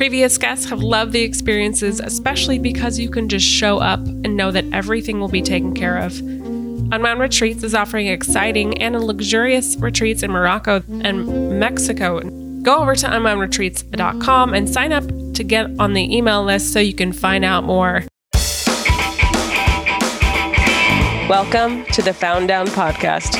Previous guests have loved the experiences, especially because you can just show up and know that everything will be taken care of. Unwound Retreats is offering exciting and luxurious retreats in Morocco and Mexico. Go over to unwoundretreats.com and sign up to get on the email list so you can find out more. Welcome to the Found Down Podcast.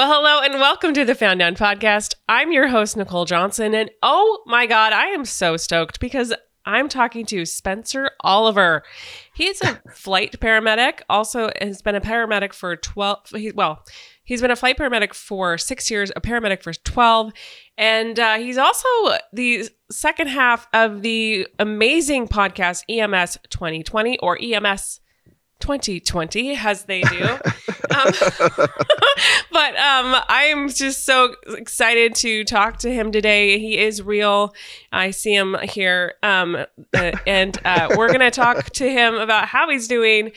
Well, hello and welcome to the Found Down podcast. I'm your host, Nicole Johnson. And oh my God, I am so stoked because I'm talking to Spencer Oliver. He's a flight paramedic, also has been a paramedic for 12, he, well, he's been a flight paramedic for six years, a paramedic for 12. And uh, he's also the second half of the amazing podcast EMS 2020 or EMS 2020 as they do. Um, but um, i'm just so excited to talk to him today. He is real. I see him here um, uh, and uh, we're going to talk to him about how he's doing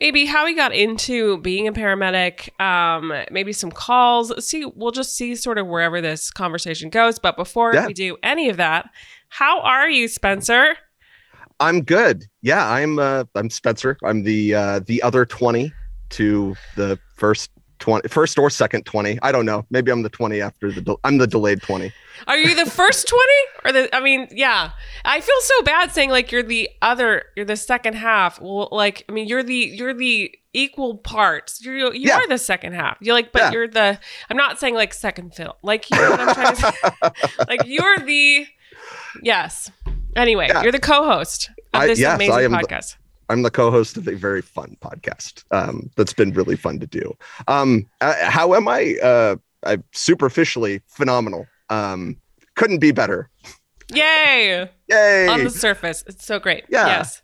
maybe how he got into being a paramedic um, maybe some calls. See we'll just see sort of wherever this conversation goes. But before Yeah. we do any of that how are you spencer I'm good. Yeah, I'm uh I'm Spencer. I'm the uh the other 20 to the first 20 first or second 20. I don't know. Maybe I'm the 20 after the del- I'm the delayed 20. Are you the first 20 or the I mean, yeah. I feel so bad saying like you're the other you're the second half. Well, like I mean, you're the you're the equal parts. You're you Yeah. are the second half. You're like but Yeah. you're the I'm not saying like second fiddle. Like you know what I'm trying to say? like you're the Yes. Anyway, Yeah. you're the co-host of I- this yes, amazing I am the- podcast. I'm the co-host of a very fun podcast. Um that's been really fun to do. Um uh, how am I? Uh I'm superficially phenomenal. Um couldn't be better. Yay! Yay. On the surface. It's so great. Yeah. Yes.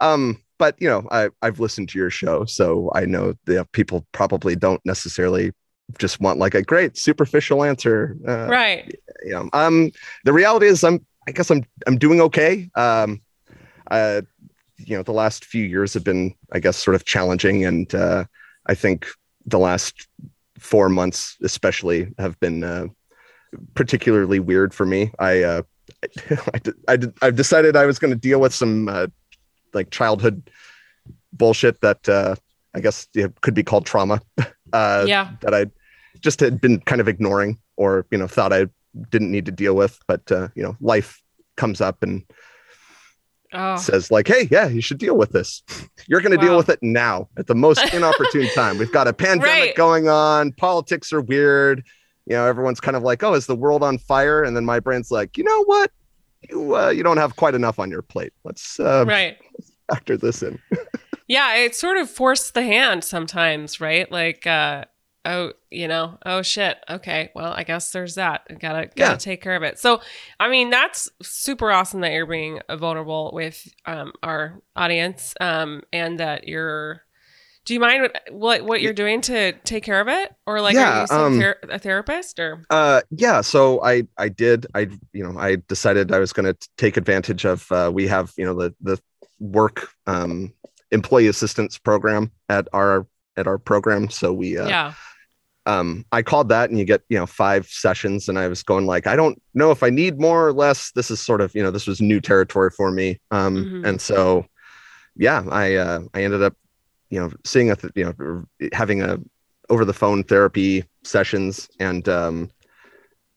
um but you know I, i've listened to your show so i know that people probably don't necessarily just want like a great superficial answer uh, Right. you know um the reality is i'm i guess i'm i'm doing okay. Um uh you know the last few years have been i guess sort of challenging. And uh i think the last four months especially have been uh particularly weird for me. I uh I, I I've decided I was going to deal with some uh, like childhood bullshit that uh, I guess could be called trauma uh, yeah. that I just had been kind of ignoring or you know thought I didn't need to deal with, but uh, you know life comes up and Oh. says like, hey, yeah, you should deal with this. You're going to Wow. deal with it now at the most inopportune time. We've got a pandemic Right. going on. Politics are weird. You know, everyone's kind of like, oh, is the world on fire? And then my brain's like, you know what? You uh, you don't have quite enough on your plate. Let's uh, right. factor this in. Yeah, it sort of forced the hand sometimes, right? Like, uh, oh, you know, oh shit. Okay, well, I guess there's that. I gotta gotta Yeah. take care of it. So, I mean, that's super awesome that you're being vulnerable with um, our audience, um, and that you're. Do you mind what what, you're doing to take care of it, or like, are Yeah, you um, ther- a therapist, or Uh, yeah. So I I did I you know I decided I was going to take advantage of uh, we have you know the the work um, employee assistance program at our at our program. So we uh, yeah, um i called that and you get you know five sessions and i was going like i don't know if i need more or less. This is sort of you know this was new territory for me. Um Mhm. and so yeah i uh i ended up you know seeing a th- you know having a over the phone therapy sessions and um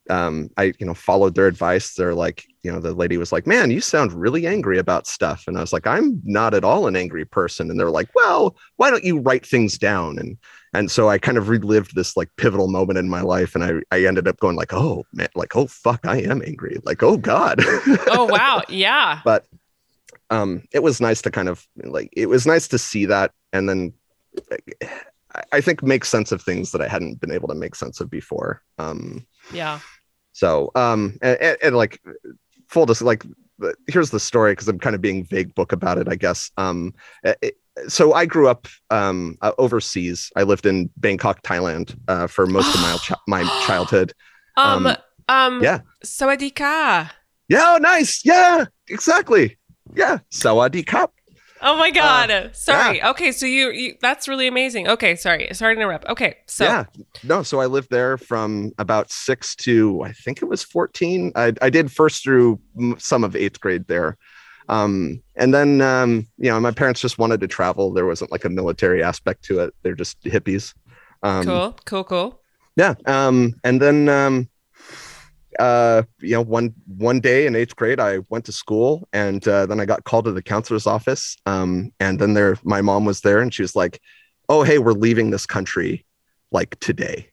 um i you know followed their advice. They're like you know the lady was like man you sound really angry about stuff. And i was like i'm not at all an angry person. And they're like well why don't you write things down? And and so I kind of relived this like pivotal moment in my life, and I I ended up going like, oh man, like oh fuck, I am angry, like oh god. oh wow, yeah. But um, it was nice to kind of like it was nice to see that, and then I think make sense of things that I hadn't been able to make sense of before. Um, yeah. So um, and, and, and like full dis like here's the story because I'm kind of being vague book about it, I guess. Um, it, so I grew up um, uh, overseas. I lived in Bangkok, Thailand, uh, for most of my chi- my childhood. Um, um, um yeah. Sawadika. Yeah, oh, nice. Yeah, exactly. Yeah, Sawadika. Oh my god! Uh, sorry. Yeah. Okay, so you, you, that's really amazing. Okay, sorry. Sorry to interrupt. Okay, so yeah, no. So I lived there from about six to I think it was fourteen. I I did first through some of eighth grade there, um, and then um, you know my parents just wanted to travel. There wasn't like a military aspect to it. They're just hippies. Um, cool, cool, cool. Yeah. Um, and then um, uh, you know, one one day in eighth grade, I went to school, and uh, then I got called to the counselor's office. Um, and then there, my mom was there, and she was like, "Oh, hey, we're leaving this country, like today."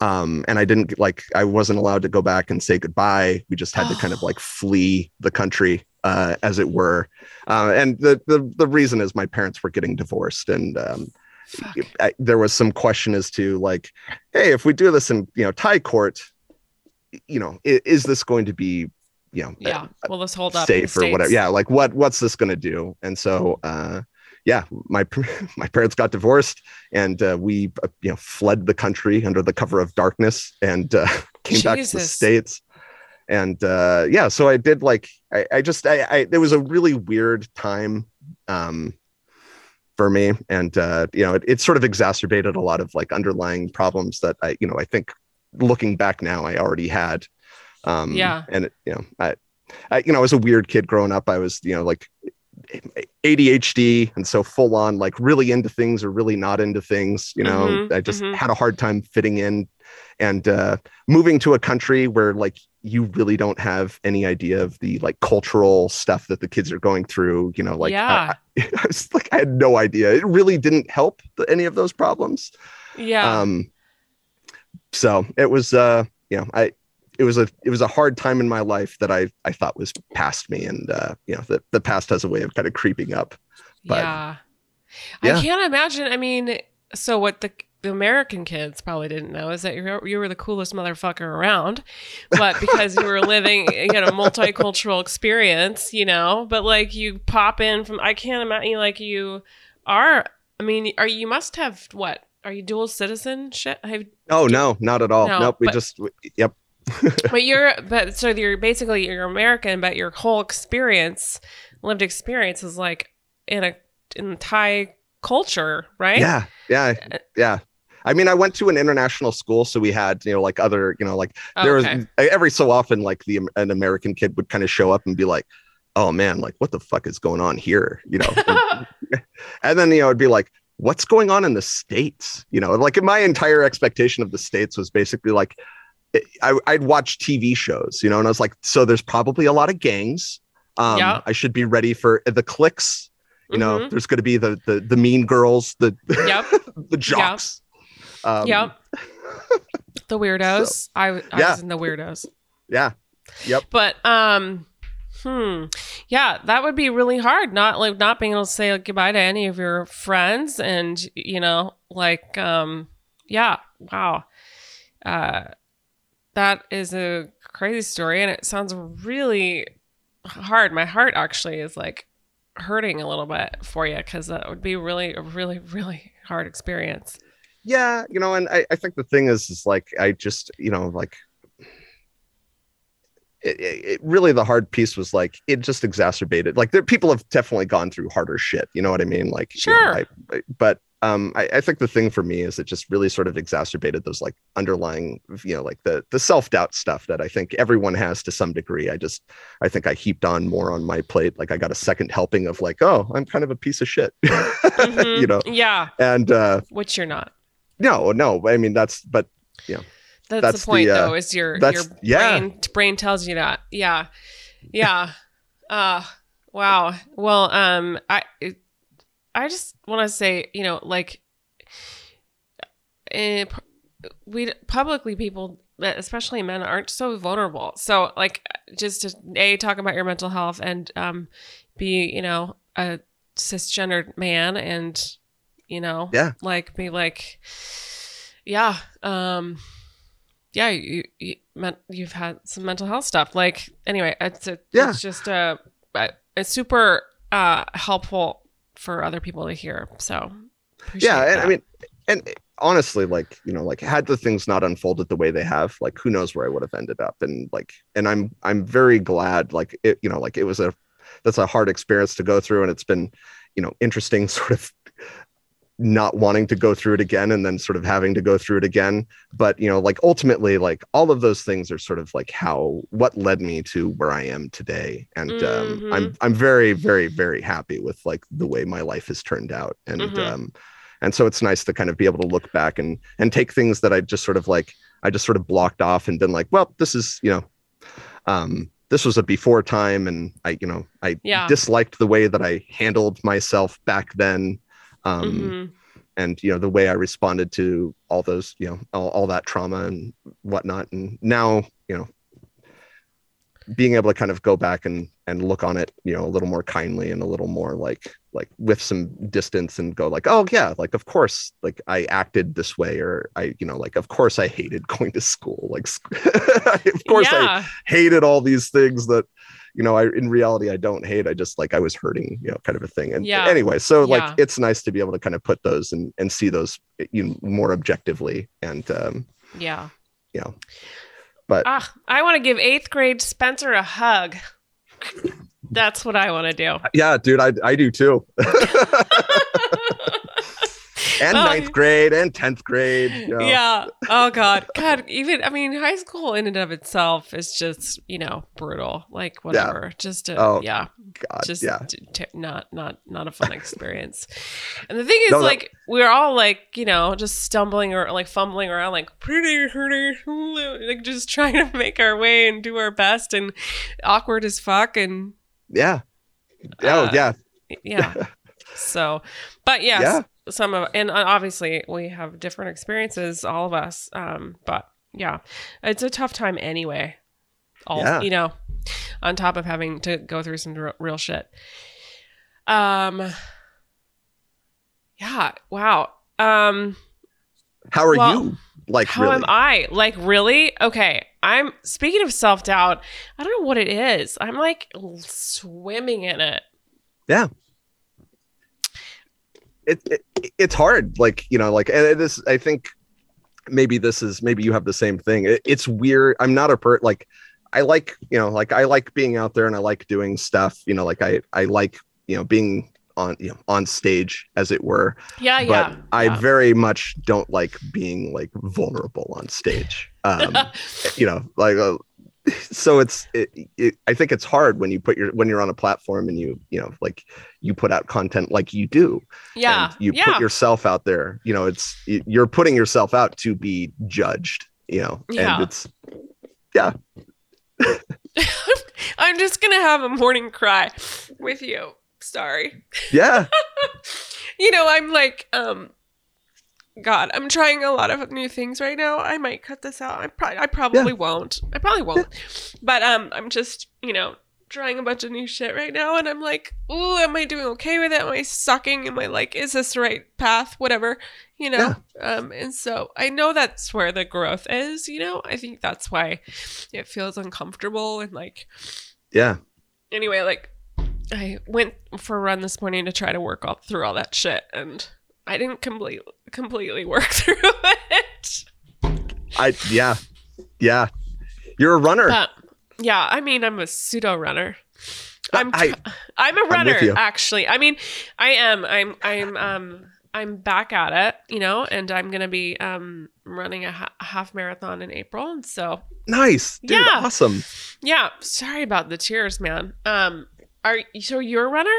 Um, and I didn't like, I wasn't allowed to go back and say goodbye. We just had to kind of like flee the country, uh, as it were. Uh, and the, the the reason is my parents were getting divorced, and um, I, there was some question as to like, hey, if we do this in you know Thai court you know, is, is this going to be, you know, yeah, well, let's hold up safe or whatever. Yeah, like what what's this going to do? And so, uh, yeah, my my parents got divorced, and uh, we uh, you know fled the country under the cover of darkness and uh, came Jesus. back to the states. And uh, yeah, so I did like I, I just I, I it was a really weird time um, for me, and uh, you know it, it sort of exacerbated a lot of like underlying problems that I you know I think looking back now, I already had. Um, yeah. And, it, you know, I, I, you know, I was a weird kid growing up. I was, you know, like ADHD. And so full on, like really into things or really not into things, you know, mm-hmm, I just mm-hmm. had a hard time fitting in and uh, moving to a country where like you really don't have any idea of the like cultural stuff that the kids are going through, you know, like, yeah. I, I, I was like, I had no idea. It really didn't help the, any of those problems. Yeah. Um, so it was uh you know i it was a it was a hard time in my life that i i thought was past me and uh you know the, the past has a way of kind of creeping up but, yeah. yeah i can't imagine i mean so what the the American kids probably didn't know is that you you were the coolest motherfucker around, but because you were living you know multicultural experience, you know. But like you pop in from, I can't imagine like you are. I mean, are you must have what are you dual citizenship? Have, oh no, not at all. No, nope. We but, just we, yep. but you're but so you're basically you're American, but your whole experience, lived experience, is like in a in Thai culture, right? Yeah, yeah, uh, yeah. I mean, I went to an international school, so we had, you know, like other, you know, like there okay. was every so often, like the an American kid would kind of show up and be like, "Oh man, like what the fuck is going on here?" You know, and, and then you know it'd be like, what's going on in the states you know like my entire expectation of the states was basically like I, would watch tv shows you know and i was like so there's probably a lot of gangs um yeah. i should be ready for the cliques you know mm-hmm. there's going to be the, the the mean girls the yep. the jocks yep, um, yep. the weirdos so, I, I yeah. was in the weirdos yeah yep but um Hmm. Yeah, that would be really hard. Not like not being able to say goodbye to any of your friends, and you know, like, um, yeah, wow, uh, that is a crazy story, and it sounds really hard. My heart actually is like hurting a little bit for you because that would be really, a really, really hard experience. Yeah, you know, and I, I think the thing is, is like I just, you know, like it, it, really the hard piece was like it just exacerbated like there people have definitely gone through harder shit you know what i mean like sure you know, I, but um I, I, think the thing for me is it just really sort of exacerbated those like underlying you know like the the self-doubt stuff that i think everyone has to some degree i just i think i heaped on more on my plate like i got a second helping of like oh i'm kind of a piece of shit mm-hmm. you know yeah and uh which you're not no no i mean that's but yeah that's, that's the point, the, uh, though. Is your your brain yeah. brain tells you that? Yeah, yeah. uh wow. Well, um, I I just want to say, you know, like eh, we publicly people, especially men, aren't so vulnerable. So like, just to a talk about your mental health and um, be you know a cisgendered man and you know Yeah. like be like yeah um yeah you, you meant you've had some mental health stuff like anyway it's a, Yeah. it's just a it's super uh helpful for other people to hear. So yeah and i mean and honestly like you know like had the things not unfolded the way they have like who knows where i would have ended up. And like and i'm i'm very glad like it you know like it was a that's a hard experience to go through and it's been you know interesting sort of not wanting to go through it again and then sort of having to go through it again but you know like ultimately like all of those things are sort of like how what led me to where i am today and um Mhm. i'm i'm very very very happy with like the way my life has turned out and Mhm. um and so it's nice to kind of be able to look back and and take things that i just sort of like i just sort of blocked off and been like well this is you know um this was a before time and i you know i Yeah. disliked the way that i handled myself back then um Mhm. and you know the way i responded to all those you know all, all that trauma and whatnot and now you know being able to kind of go back and and look on it you know a little more kindly and a little more like like with some distance and go like oh yeah like of course like i acted this way or i you know like of course i hated going to school like of course i hated all these things that you know i in reality i don't hate i just like i was hurting you know kind of a thing. And Yeah. anyway so like Yeah. it's nice to be able to kind of put those and and see those you know, more objectively and um yeah. you know but ah i want to give eighth grade spencer a hug. That's what i want to do. Yeah dude i i do too and Oh, ninth grade and 10th grade you know. Yeah. Oh God. God. Even I mean, high school in and of itself is just you know brutal. Like whatever. Just a, Oh, yeah. god Just yeah t- not not not a fun experience. and the thing is, No, like we're all like you know just stumbling or like fumbling around like pretty pretty like just trying to make our way and do our best and awkward as fuck and yeah oh Uh, yeah yeah. so, but yes, Yeah. Some of and obviously we have different experiences, all of us. Um, but yeah, it's a tough time anyway. All Yeah. you know, on top of having to go through some real, real shit. Um. Yeah. Wow. Um. how are Well, you like How really am I? Like, really? Okay. I'm speaking of self doubt. I don't know what it is. I'm like swimming in it. It, it it's hard like you know like and this i think maybe this is maybe you have the same thing it, it's weird i'm not a per like i like you know like i like being out there and i like doing stuff you know like i i like you know being on you know on stage as it were Yeah. but yeah. i yeah. very much don't like being like vulnerable on stage um you know like uh, so it's it, it, i think it's hard when you put your when you're on a platform and you you know like you put out content like you do yeah. and you yeah. put yourself out there you know it's you're putting yourself out to be judged you know Yeah. and it's Yeah. I'm just gonna have a morning cry with you. Sorry. yeah You know, I'm like, um, God, I'm trying a lot of new things right now. I might cut this out. I probably, I probably won't. I probably won't. But um, I'm just, you know, trying a bunch of new shit right now, and I'm like, ooh, am I doing okay with it? Am I sucking? Am I like, is this the right path? Whatever, you know. Um, and so I know that's where the growth is. You know, I think that's why it feels uncomfortable and like yeah anyway, like I went for a run this morning to try to work all through all that shit, and I didn't completely completely work through it. i yeah yeah you're a runner But yeah, I mean, I'm a pseudo runner. I'm I- I'm a runner you. actually. I mean, I am. I'm I'm um I'm back at it, you know, and I'm gonna be um running a, ha- half marathon in April, and so nice dude Yeah. awesome yeah. Sorry about the tears, man. Um, are so you're a runner?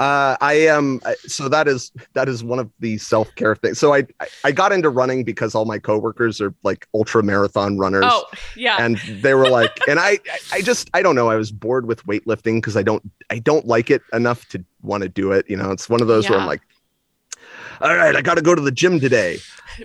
Uh i am so that is that is one of the self-care things so I, I got into running because all my coworkers are like ultra marathon runners Oh yeah. and they were like and I, I just i don't know i was bored with weightlifting because i don't i don't like it enough to want to do it you know it's one of those where i'm like all right, I got to go to the gym today.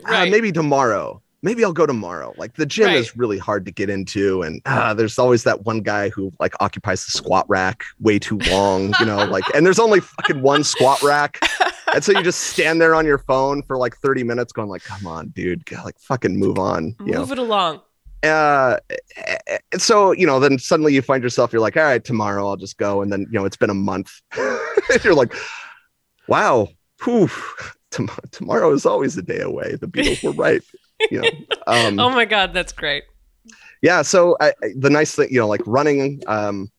Uh, maybe tomorrow. Maybe I'll go tomorrow. Like the gym Right. is really hard to get into, and uh, there's always that one guy who like occupies the squat rack way too long, you know, like, and there's only fucking one squat rack, and so you just stand there on your phone for like 30 minutes, going like, "Come on, dude, God, like fucking move on," you know. Move it along. uh and so you know then suddenly you find yourself you're like all right tomorrow i'll just go and then you know it's been a month you're like wow whew, tom- tomorrow is always a day away the beatles were right you know um oh my god, that's great. yeah so I, I- the nice thing you know like running um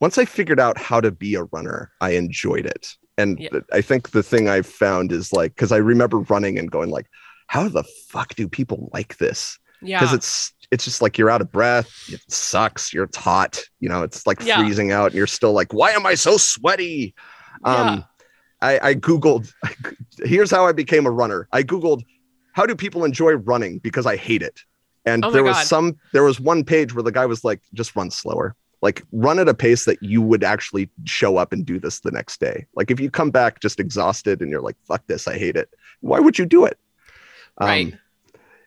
once i figured out how to be a runner i enjoyed it and Yeah. i think the thing i've found is like because i remember running and going like how the fuck do people like this Yeah. because it's it's just like you're out of breath it sucks you're hot you know it's like Yeah. freezing out and you're still like why am i so sweaty um i i googled here's how i became a runner i googled how do people enjoy running? Because i hate it. And Oh there was God. some there was one page where the guy was like just run slower. Like run at a pace that you would actually show up and do this the next day. Like if you come back just exhausted and you're like fuck this i hate it why would you do it? Um, Right.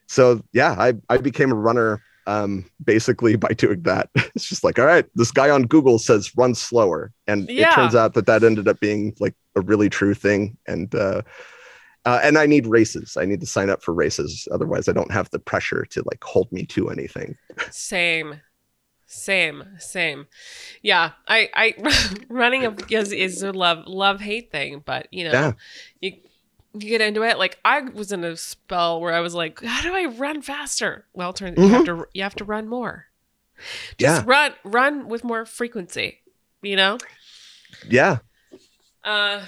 so yeah i i became a runner um basically by doing that. It's just like all right this guy on google says run slower. And Yeah. it turns out that that ended up being like a really true thing. And uh uh, and I need races. I need to sign up for races. Otherwise, I don't have the pressure to like hold me to anything. Same. Same, same. Yeah, I, I running a- is is a love love hate thing, but you know, Yeah. you you get into it. Like I was in a spell where I was like, how do I run faster? Well, turn you have to you have to run more. Just Yeah. run run with more frequency. You know, Yeah. uh,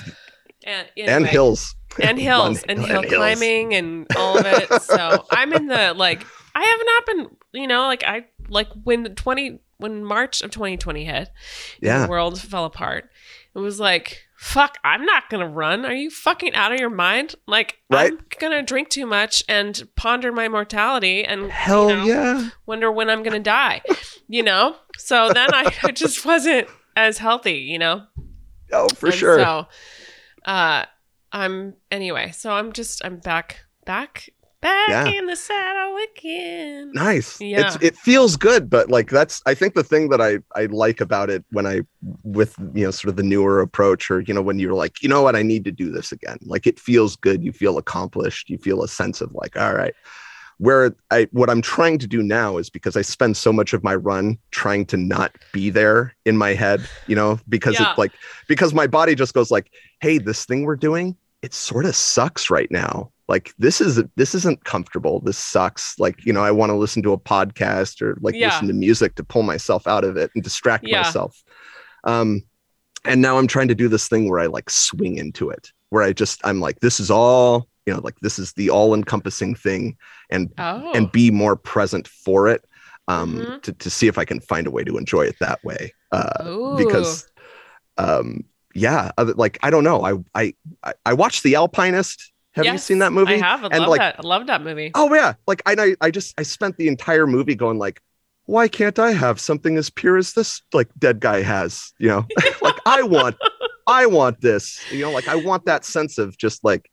and And hills. And hills Run and hill hill and hills. climbing and all of it. so I'm in the like I have not been you know like I like when the twenty when March of 2020 hit, Yeah. the world fell apart. It was like fuck, I'm not gonna run. Are you fucking out of your mind? Like Right. I'm gonna drink too much and ponder my mortality and Hell you know, yeah. wonder when I'm gonna die. you know. So then I, I just wasn't as healthy. You know. Oh, for And sure. So, uh, I'm anyway. So I'm just I'm back, back, back Yeah. in the saddle again. nice Yeah. it's it feels good but like that's i think the thing that i i like about it when i with you know sort of the newer approach or you know when you're like you know what i need to do this again like it feels good you feel accomplished you feel a sense of like all right where i what i'm trying to do now is because i spend so much of my run trying to not be there in my head you know because Yeah. it like because my body just goes like hey this thing we're doing it sort of sucks right now like this is this isn't comfortable this sucks like you know i want to listen to a podcast or like Yeah. listen to music to pull myself out of it and distract Yeah. myself um and now i'm trying to do this thing where i like swing into it where i just i'm like this is all you know like this is the all encompassing thing and Oh, and be more present for it um Mhm. to, to see if i can find a way to enjoy it that way uh Ooh. because um yeah like i don't know i i I- watched the alpinist have you seen that movie I have. I And, love like- that. I love that movie. oh yeah like I, I i just i spent the entire movie going like why can't i have something as pure as this like dead guy has you know like i want i want this you know like i want that sense of just like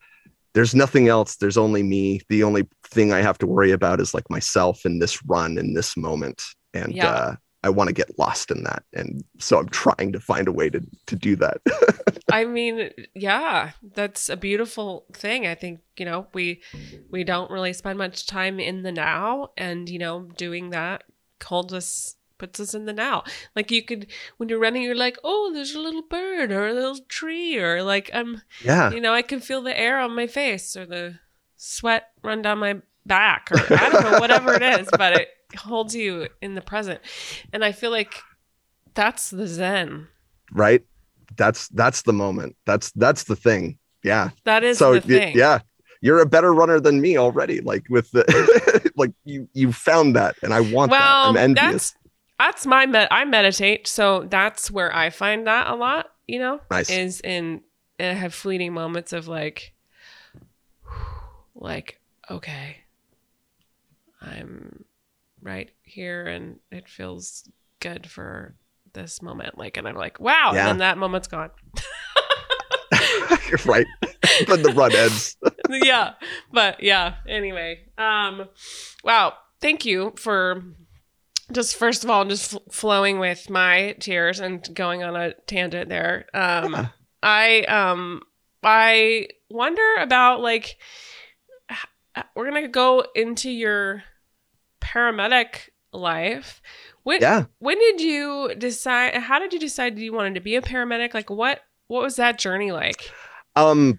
there's nothing else there's only me the only thing i have to worry about is like myself in this run in this moment and Yeah. uh i want to get lost in that and so i'm trying to find a way to to do that I mean, yeah, that's a beautiful thing. I think you know we we don't really spend much time in the now, and you know, doing that holds us puts us in the now. Like you could when you're running, you're like, oh, there's a little bird or a little tree, or like I'm, yeah you know, I can feel the air on my face or the sweat run down my back, or I don't know, whatever it is, but it holds you in the present, and I feel like that's the zen. right? That's that's the moment. That's that's the thing. Yeah. That is so the y- yeah. you're a better runner than me already. Like with the like you you found that and i want that. Well i'm envious. that's that's my med- i meditate. So that's where i find that a lot you know Nice. is in i have fleeting moments of like like okay i'm right here and it feels good for this moment like and i'm like wow Yeah. and then that moment's gone you're right then the run ends yeah, but yeah. Anyway, um, wow. Thank you for just first of all just f- flowing with my tears and going on a tangent there. Um, Yeah. I um I wonder about like we're gonna go into your paramedic life. When Yeah. when did you decide? How did you decide you wanted to be a paramedic? Like what what was that journey like? Um,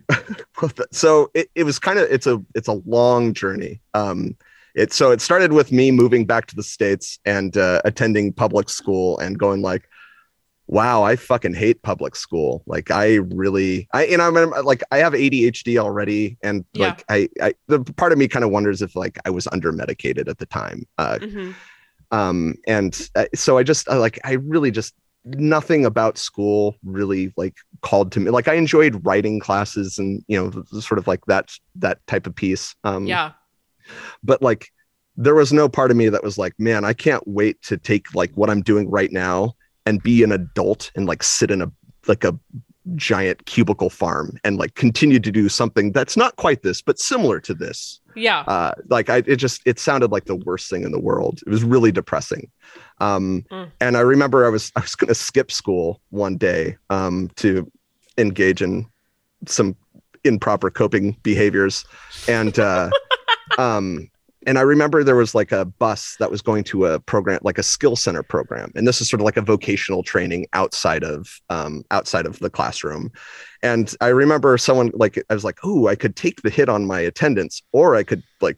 so it, it was kind of it's a it's a long journey. Um, it so it started with me moving back to the states and uh, attending public school and going like, wow, I fucking hate public school. Like I really, I you know, I'm like I have ADHD already, and Yeah. like I, I the part of me kind of wonders if like I was under medicated at the time. Uh, hmm um and uh, so i just I, like i really just nothing about school really like called to me like i enjoyed writing classes and you know sort of like that that type of piece um Yeah. but like there was no part of me that was like man i can't wait to take like what i'm doing right now and be an adult and like sit in a like a giant cubicle farm and like continue to do something that's not quite this but similar to this Yeah. uh like i it just it sounded like the worst thing in the world it was really depressing um Mm. and i remember i was i was going to skip school one day um to engage in some improper coping behaviors and uh um and i remember there was like a bus that was going to a program like a skill center program. And this is sort of like a vocational training outside of um outside of the classroom. And i remember someone like i was like oh i could take the hit on my attendance or i could like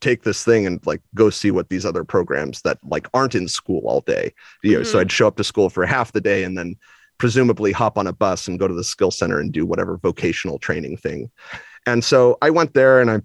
take this thing and like go see what these other programs that like aren't in school all day you know so Mhm. i'd show up to school for half the day and then presumably hop on a bus and go to the skill center and do whatever vocational training thing. And so i went there and i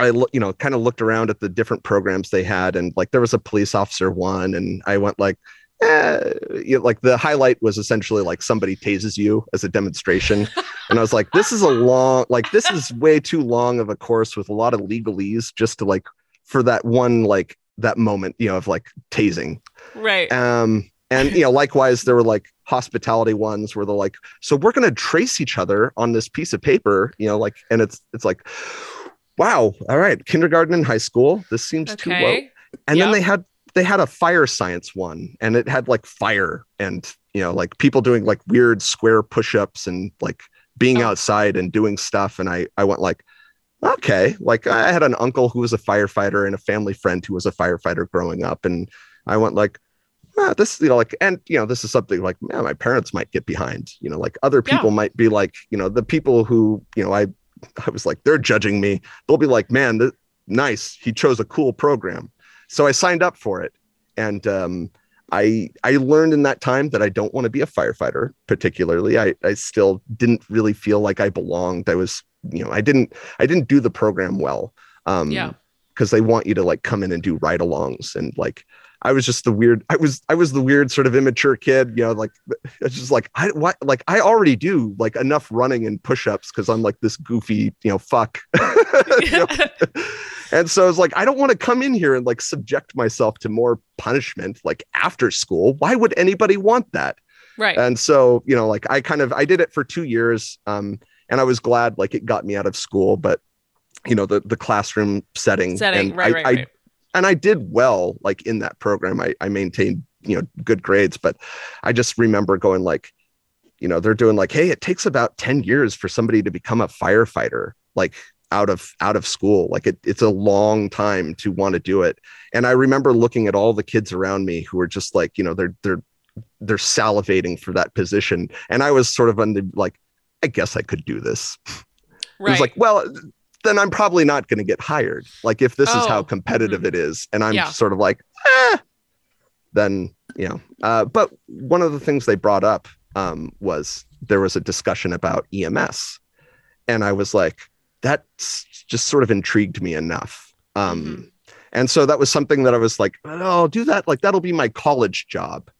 I look, you know, kind of looked around at the different programs they had, and like there was a police officer one, and I went like, eh, you know, like the highlight was essentially like somebody tases you as a demonstration, and I was like, this is a long, like this is way too long of a course with a lot of legalese just to like for that one like that moment, you know, of like tasing. Right. Um, and you know, likewise, there were like hospitality ones where they're like, so we're gonna trace each other on this piece of paper, you know, like, and it's it's like, wow, all right, kindergarten and high school, this seems too low. okay. And Yep. then they had they had a fire science one, and it had like fire and you know, like people doing like weird square push-ups and like being Oh. outside and doing stuff. And I I went like, okay, like I had an uncle who was a firefighter and a family friend who was a firefighter growing up, and I went like, ah, this, you know, like, and you know, this is something like, man, my parents might get behind, you know, like other Yeah. people might be like, you know, the people who, you know, I, I was like, they're judging me. They'll be like, man, th- nice, he chose a cool program. So I signed up for it, and um, I I learned in that time that I don't want to be a firefighter, particularly. I I still didn't really feel like I belonged. I was, you know, I didn't I didn't do the program well. Um, Yeah. because they want you to like come in and do ride-alongs and like I was just the weird I was I was the weird sort of immature kid, you know, like it's just like I what like I already do like enough running and push-ups because I'm like this goofy, you know, fuck. You know? And so it's like I don't want to come in here and like subject myself to more punishment like after school. Why would anybody want that? right. and so you know like i kind of i did it for two years um and i was glad like it got me out of school but you know the the classroom setting Setting. and Right. I, right. I right. And i did well like in that program. I i maintained you know good grades but i just remember going like you know they're doing like hey it takes about 10 years for somebody to become a firefighter like out of out of school. Like it, it's a long time to want to do it. And i remember looking at all the kids around me who were just like you know they're they're they're salivating for that position. And i was sort of on the like i guess i could do this. It was like well then i'm probably not going to get hired. Like if this is how Oh, competitive mhm. it is and i'm Yeah. sort of like eh, then you know. Uh, but one of the things they brought up um, was there was a discussion about ems and i was like that just sort of intrigued me enough. Um, Mhm. and so that was something that i was like oh, i'll do that. Like that'll be my college job.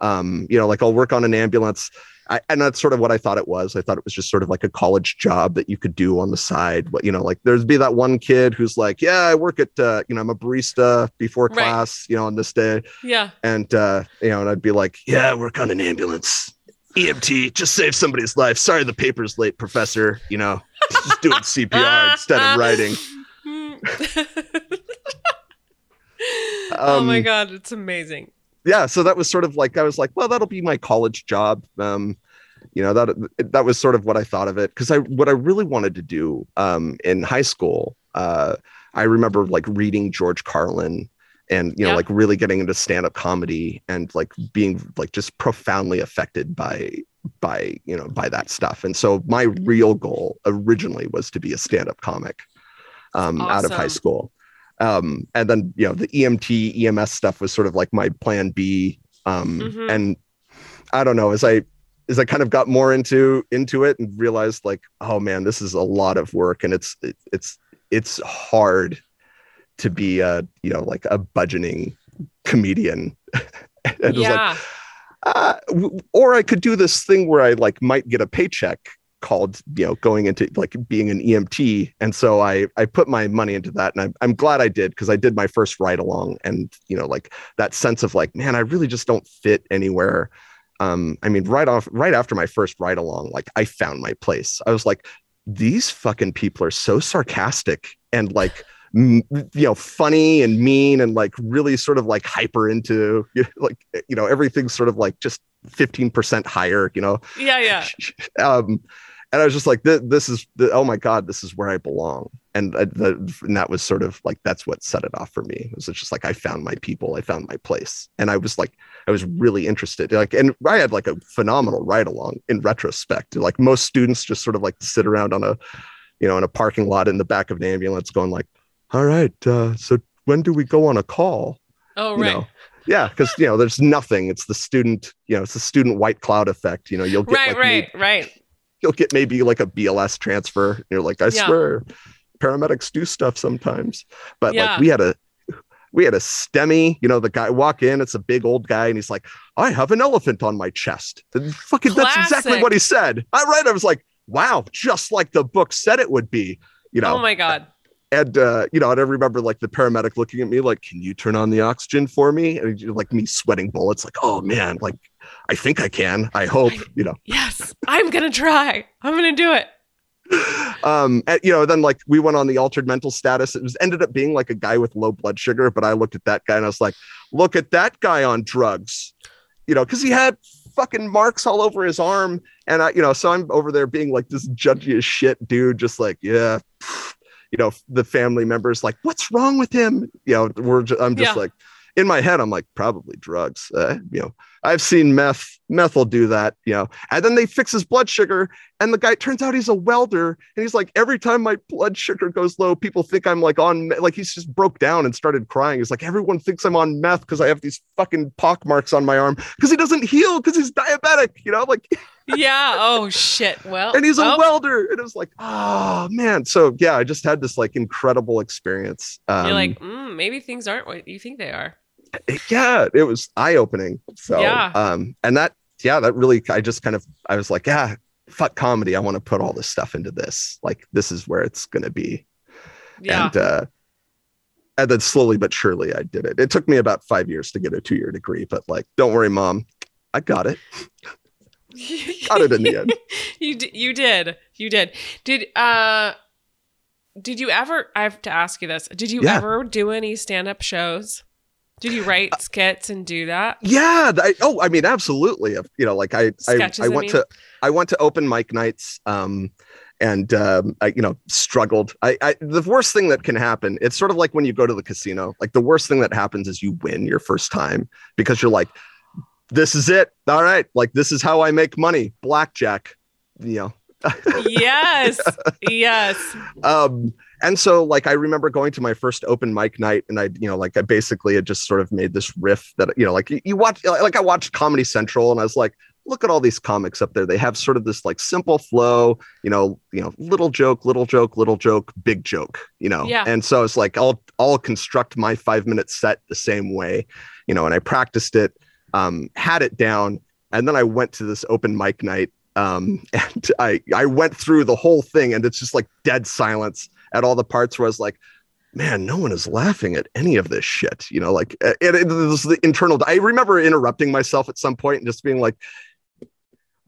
Um, you know like i'll work on an ambulance I, and that's sort of what I thought it was. I thought it was just sort of like a college job that you could do on the side. But you know, like there's be that one kid who's like, "Yeah, I work at, uh, you know, I'm a barista before Right. class, you know, on this day," yeah. and uh, you know, and I'd be like, "Yeah, I work on an ambulance, EMT, just save somebody's life. Sorry, the paper's late, professor." You know, just doing CPR instead of writing. oh my Um, god, it's amazing. Yeah so that was sort of like i was like well that'll be my college job. Um you know that that was sort of what i thought of it. Because i what i really wanted to do um in high school uh i remember like reading george carlin and you know Yeah. like really getting into stand-up comedy and like being like just profoundly affected by by you know by that stuff. And so my real goal originally was to be a stand-up comic um out of high school um and then you know the emt ems stuff was sort of like my plan b um Mhm. and i don't know as i as i kind of got more into into it and realized like oh man this is a lot of work and it's it, it's it's hard to be a you know like a budgeting comedian was like yeah. uh, or I could do this thing where I like might get a paycheck called you know going into like being an EMT and so I I put my money into that and I'm I'm glad I did because I did my first ride along and you know like that sense of like man I really just don't fit anywhere. Um I mean right off right after my first ride along like I found my place. I was like these fucking people are so sarcastic and like you know funny and mean and like really sort of like hyper into you know, like you know everything's sort of like just 15% higher you know? Yeah, yeah. um and i was just like this, this is the, oh my god this is where i belong. And, uh, the, and that was sort of like that's what set it off for me. It was just like i found my people i found my place. And i was like i was really interested like and i had like a phenomenal ride along in retrospect. Like most students just sort of like sit around on a you know in a parking lot in the back of an ambulance going like all right uh so when do we go on a call? Oh you right. know yeah because you know there's nothing it's the student you know it's the student white cloud effect you know you'll get Right, like, right, maybe- right. you'll get maybe like a bls transfer and you're like i Yeah. swear paramedics do stuff sometimes but Yeah. like we had a we had a STEMI, you know, the guy walk in, it's a big old guy, and he's like, I have an elephant on my chest. And fucking that's exactly what he said. I read, I was like, wow, just like the book said it would be, you know oh my god. And uh, you know, and I remember like the paramedic looking at me like, "Can you turn on the oxygen for me?" And like me sweating bullets, like, "Oh man, like I think I can. I hope." You know, Yes, I'm gonna try. I'm gonna do it. um, and, you know, then like we went on the altered mental status. It was ended up being like a guy with low blood sugar, but I looked at that guy and I was like, "Look at that guy on drugs," you know, because he had fucking marks all over his arm, and I, you know, so I'm over there being like this judgy as shit dude, just like, yeah. You know, the family members like, what's wrong with him? You know, we're ju- I'm just Yeah. like, in my head, I'm like, probably drugs. Uh, you know, I've seen meth. Meth will do that. You know, and then they fix his blood sugar, and the guy turns out he's a welder, and he's like, every time my blood sugar goes low, people think I'm like on, like he's just broke down and started crying. He's like, everyone thinks I'm on meth because I have these fucking pock marks on my arm because he doesn't heal because he's diabetic. You know, like, Yeah. Oh shit. Well. and he's a well, welder, and it was like, oh man. So yeah, I just had this like incredible experience. Um, You're like, mm, maybe things aren't what you think they are. Yeah it was eye-opening. So Yeah. um and that yeah that really i just kind of i was like yeah fuck comedy. I want to put all this stuff into this. Like this is where it's going to be. Yeah. and uh and then slowly but surely i did it. It took me about five years to get a two-year degree but like don't worry mom i got it. Got it in the end. You d- you did. You did. Did uh did you ever I have to ask you this. Did you Yeah. ever do any stand up shows did you write skits and do that? Yeah I, oh i mean absolutely. You know like i I, Sketches, I I went mean. to i went to open mic nights um and um i you know struggled. I, I the worst thing that can happen it's sort of like when you go to the casino. Like the worst thing that happens is you win your first time because you're like this is it. All right. Like this is how i make money. Blackjack you know. Yes. Yes. Um and so like i remember going to my first open mic night and i you know like i basically had just sort of made this riff that you know like you, you watch like i watched comedy central and i was like look at all these comics up there. They have sort of this like simple flow you know you know little joke little joke little joke big joke you know? Yeah. and so it's like i'll i'll construct my five minute set the same way you know and i practiced it um had it down and then i went to this open mic night um and i i went through the whole thing and it's just like dead silence at all the parts where i was like man no one is laughing at any of this shit you know like uh, it, it, was the internal i remember interrupting myself at some point and just being like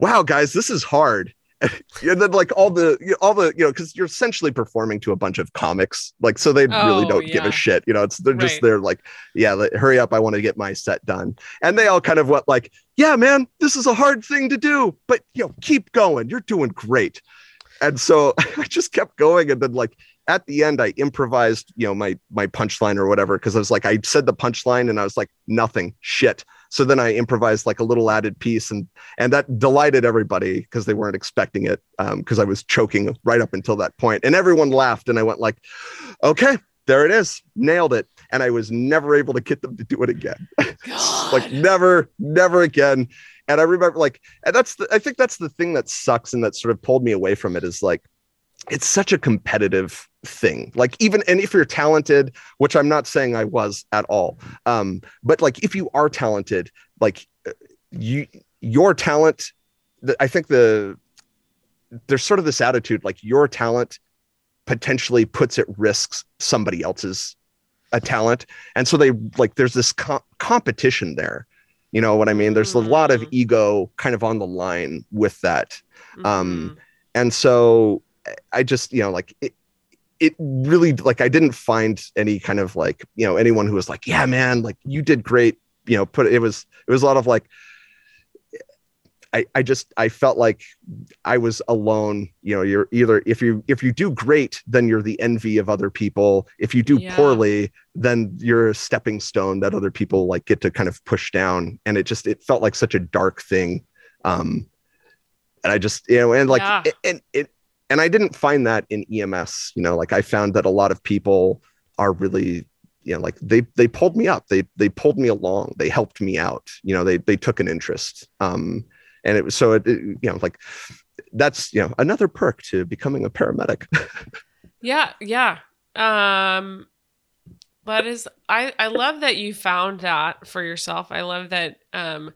wow guys this is hard. And then like all the all the you know because you're essentially performing to a bunch of comics like so they oh, really don't yeah. give a shit you know it's they're just they're like yeah like, hurry up i want to get my set done. And they all kind of what like yeah man this is a hard thing to do but you know keep going you're doing great. And so i just kept going and then like at the end i improvised you know my my punchline or whatever because i was like i said the punchline and i was like nothing shit. So then I improvised like a little added piece, and and that delighted everybody because they weren't expecting it because um, I was choking right up until that point, and everyone laughed, and I went like, okay, there it is, nailed it, and I was never able to get them to do it again, like never, never again. And I remember like, and that's the, I think that's the thing that sucks and that sort of pulled me away from it is like it's such a competitive thing like even and if you're talented which i'm not saying i was at all um but like if you are talented like you your talent i think the there's sort of this attitude like your talent potentially puts at risk somebody else's a talent and so they like there's this com- competition there you know what i mean there's mm-hmm. a lot of mm-hmm. ego kind of on the line with that um, mm-hmm. um and so I just, you know, like it, it really like I didn't find any kind of like, you know, anyone who was like, yeah, man, like you did great. You know, put it was it was a lot of like I, I just I felt like I was alone. You know, you're either if you if you do great, then you're the envy of other people. If you do yeah. poorly, then you're a stepping stone that other people like get to kind of push down. And it just it felt like such a dark thing. Um and I just you know and like yeah. it, and it and I didn't find that in EMS. You know, like I found that a lot of people are really, you know, like they they pulled me up, they they pulled me along, they helped me out. You know, they they took an interest. Um, and it was so it, it you know like that's you know another perk to becoming a paramedic. yeah, yeah. Um, that is I I love that you found that for yourself. I love that um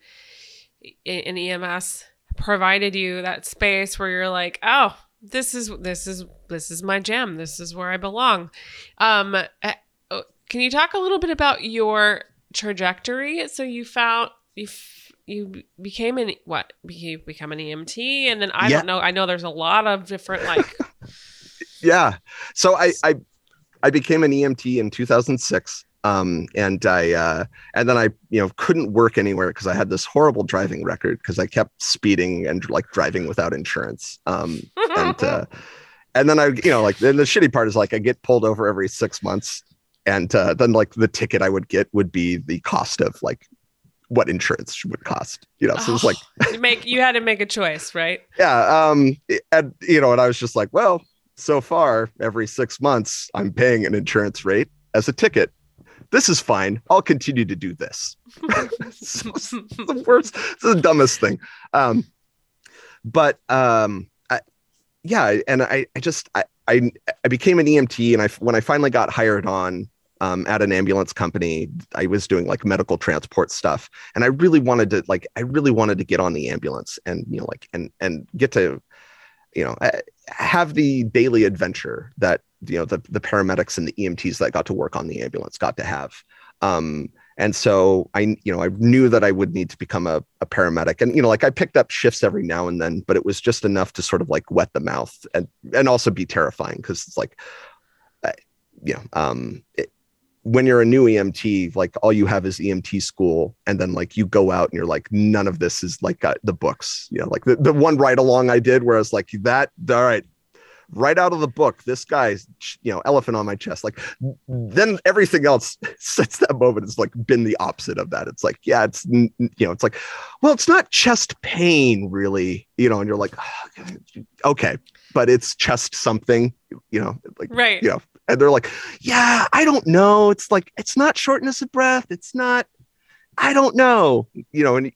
in EMS provided you that space where you're like, oh, this is this is this is my gem. This is where I belong. Um, uh, oh, can you talk a little bit about your trajectory? So you found you you became an what? You become an EMT, and then I yeah. don't know. I know there's a lot of different like. yeah, so I I I became an EMT in 2006. Um, and I uh, and then I you know couldn't work anywhere because I had this horrible driving record because I kept speeding and like driving without insurance. Um, and uh, and then I you know like then the shitty part is like I get pulled over every six months, and uh, then like the ticket I would get would be the cost of like what insurance would cost. You know, so oh, it's like you make you had to make a choice, right? Yeah. Um. And you know, and I was just like, well, so far every six months I'm paying an insurance rate as a ticket this is fine. I'll continue to do this. it's the worst, it's the dumbest thing. Um, but um, I, yeah, and I, I just I, I, I became an EMT, and I when I finally got hired on um, at an ambulance company, I was doing like medical transport stuff, and I really wanted to like I really wanted to get on the ambulance and you know like and and get to you know have the daily adventure that you know the the paramedics and the EMTs that got to work on the ambulance got to have. Um, and so I, you know, I knew that I would need to become a, a paramedic, and you know, like I picked up shifts every now and then, but it was just enough to sort of like wet the mouth and and also be terrifying because it's like, uh, you know, um, it, when you're a new EMT, like all you have is EMT school, and then like you go out and you're like, none of this is like uh, the books, you know, like the, the one ride along I did where I was like, that, all right, right out of the book, this guy's, you know, elephant on my chest. Like, then everything else since that moment has like been the opposite of that. It's like, yeah, it's, you know, it's like, well, it's not chest pain really, you know, and you're like, okay, but it's chest something, you know, like, right. You know, and they're like, yeah, I don't know. It's like, it's not shortness of breath. It's not, I don't know, you know, and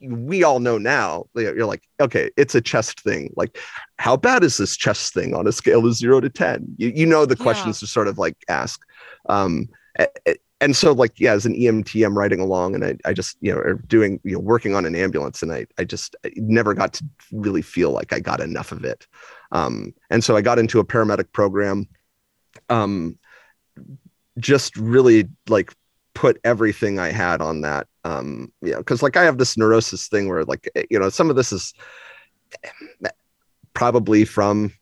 we all know now you're like okay it's a chest thing. Like how bad is this chest thing on a scale of 0 to 10 you, you know the questions to sort of like ask. Um and so like yeah as an emt i'm riding along and i, I just you know are doing you know working on an ambulance and i i just I never got to really feel like i got enough of it. Um and so i got into a paramedic program um just really like put everything I had on that. Um, you know, because like I have this neurosis thing where like eh, you know some of this is probably from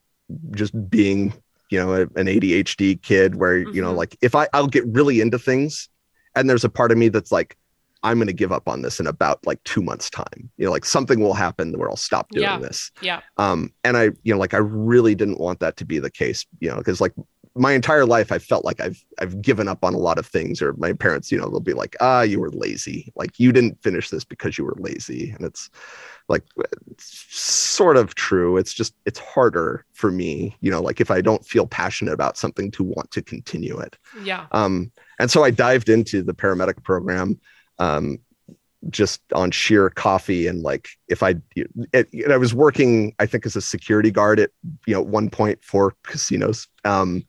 just being you know a, an adhd kid where you know Mhm. like if i i'll get really into things and there's a part of me that's like i'm going to give up on this in about like two months time you know like something will happen where i'll stop doing Yeah. this Yeah. um and i you know like i really didn't want that to be the case you know because like my entire life i felt like i've i've given up on a lot of things or my parents you know they'll be like ah you were lazy. Like you didn't finish this because you were lazy. And it's like it's sort of true. It's just it's harder for me you know like if i don't feel passionate about something to want to continue it. Yeah. um, and so I dived into the paramedic program um, just on sheer coffee and like if I it, and I was working I think as a security guard at you know one point for casinos. Um,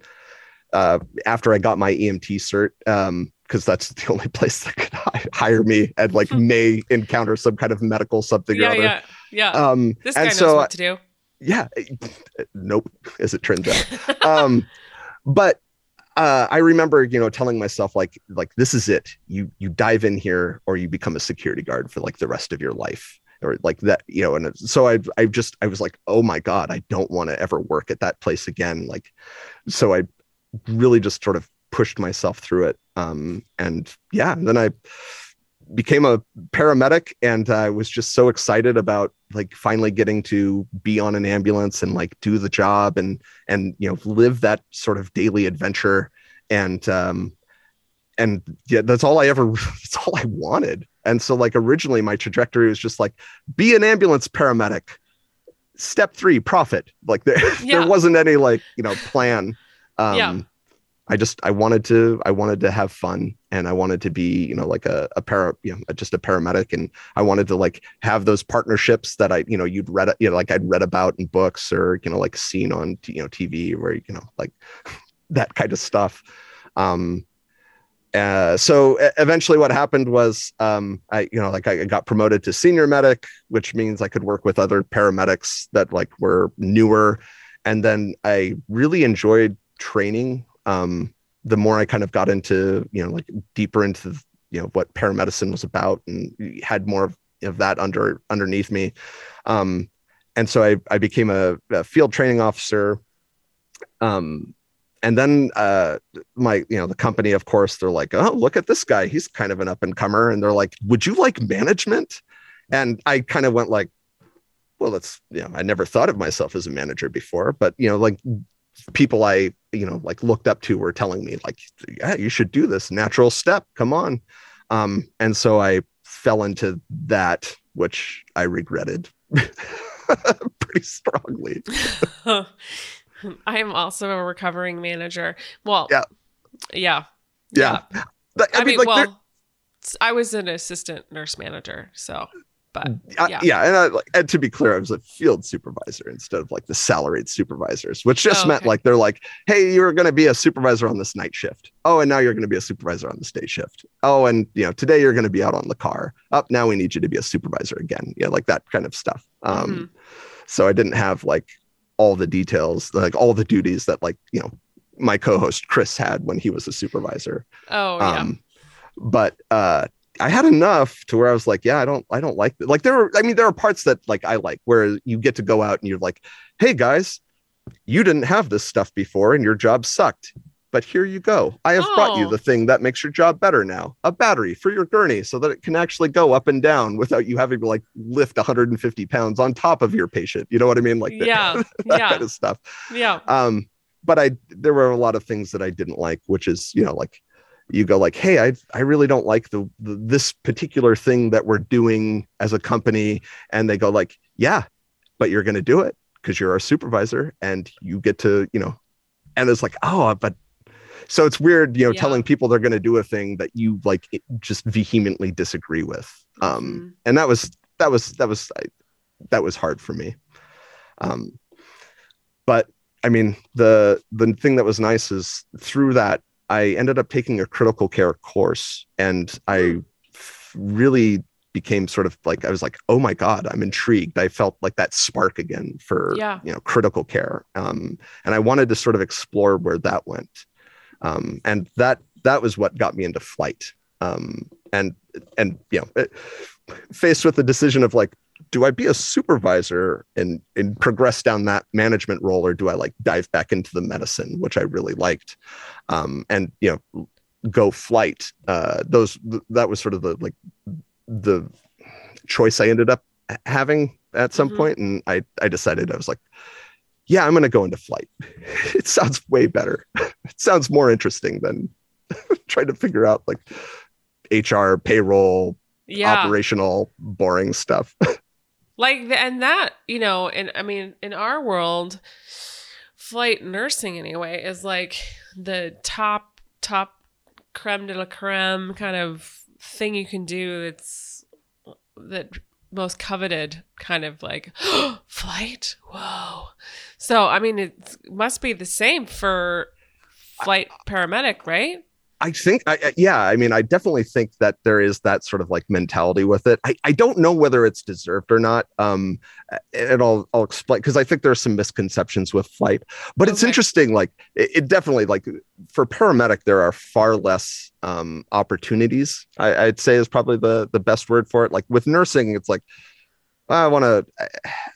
uh, after I got my EMT cert um, because that's the only place that could hi- hire me and like may encounter some kind of medical something or Yeah. other. Yeah. Yeah. Um, this guy knows so what to do. yeah, nope, as it turns out um but uh i remember you know telling myself like like this is it you you dive in here or you become a security guard for like the rest of your life or like that you know and so i i just i was like oh my god i don't want to ever work at that place again like so i really just sort of pushed myself through it. Um and yeah and then i became a paramedic and i was just so excited about like finally getting to be on an ambulance and like do the job and and you know live that sort of daily adventure. And um and yeah that's all i ever that's all i wanted. And so like originally my trajectory was just like be an ambulance paramedic. Step three profit. Like there Yeah. there wasn't any like you know plan um Yeah. i just i wanted to i wanted to have fun and i wanted to be you know like a, a para you know just a paramedic and i wanted to like have those partnerships that i you know you'd read you know like i'd read about in books or you know like seen on you know tv where you know like that kind of stuff um uh, so eventually what happened was um i you know like i got promoted to senior medic which means i could work with other paramedics that like were newer and then i really enjoyed training um the more i kind of got into you know like deeper into you know what paramedicine was about and had more of, of that under underneath me. Um and so i i became a, a field training officer. Um and then uh my you know the company of course they're like oh look at this guy. He's kind of an up and comer and they're like would you like management? And i kind of went like well that's you know i never thought of myself as a manager before but you know like people i you know like looked up to were telling me like yeah you should do this. Natural step. Come on. Um and so i fell into that which i regretted pretty strongly. I am also a recovering manager. Well, Yeah. yeah, yeah, But, I, mean, like, well, I was an assistant nurse manager, so but I- yeah. yeah, and, I, like, and to be clear, I was a field supervisor instead of like the salaried supervisors, which just Oh, meant okay. like they're like, "Hey, you're going to be a supervisor on this night shift. Oh, and now you're going to be a supervisor on this day shift. Oh, and you know today you're going to be out on the car. Up now we need you to be a supervisor again. Yeah, like that kind of stuff. Um, Mhm. so I didn't have like all the details, like all the duties that like you know my co-host Chris had when he was a supervisor oh yeah, um but uh i had enough to where i was like yeah i don't i don't like like there are i mean there are parts that like i like where you get to go out and you're like hey guys you didn't have this stuff before and your job sucked but here you go. I have brought you Oh. the thing that makes your job better now a battery for your gurney so that it can actually go up and down without you having to like lift 150 pounds on top of your patient. You know what i mean? Like that, yeah, that yeah, kind of stuff. Yeah, um but i there were a lot of things that i didn't like which is you know like you go like hey i i really don't like the, the this particular thing that we're doing as a company and they go like yeah but you're going to do it because you're our supervisor and you get to you know and it's like oh but so it's weird you know Yeah. telling people they're going to do a thing that you like just vehemently disagree with um Mhm. and that was that was that was I, that was hard for me um but i mean the the thing that was nice is through that i ended up taking a critical care course and I really became sort of like i was like oh my god i'm intrigued. I felt like that spark again for Yeah. you know critical care. Um and i wanted to sort of explore where that went. Um and that that was what got me into flight. Um and and you know it, faced with the decision of like do I be a supervisor and and progress down that management role, or do I like dive back into the medicine, which I really liked, um, and you know, go flight. Uh, those that was sort of the like the choice I ended up having at some Mhm. point, and I I decided I was like, yeah, I'm going to go into flight. it sounds way better. it sounds more interesting than trying to figure out like HR, payroll, Yeah. operational, boring stuff. Like and that you know and i mean in our world flight nursing anyway is like the top top creme de la creme kind of thing you can do that's that most coveted kind of like flight? Whoa. So i mean it must be the same for flight paramedic right I think, I, yeah, I mean, I definitely think that there is that sort of like mentality with it. I, I don't know whether it's deserved or not. Um, and I'll, I'll explain because I think there are some misconceptions with flight, but it's interesting. Like, it, it definitely, like, for paramedic, there are far less um, opportunities. I, I'd say is probably the the best word for it. Like with nursing, it's like I want to,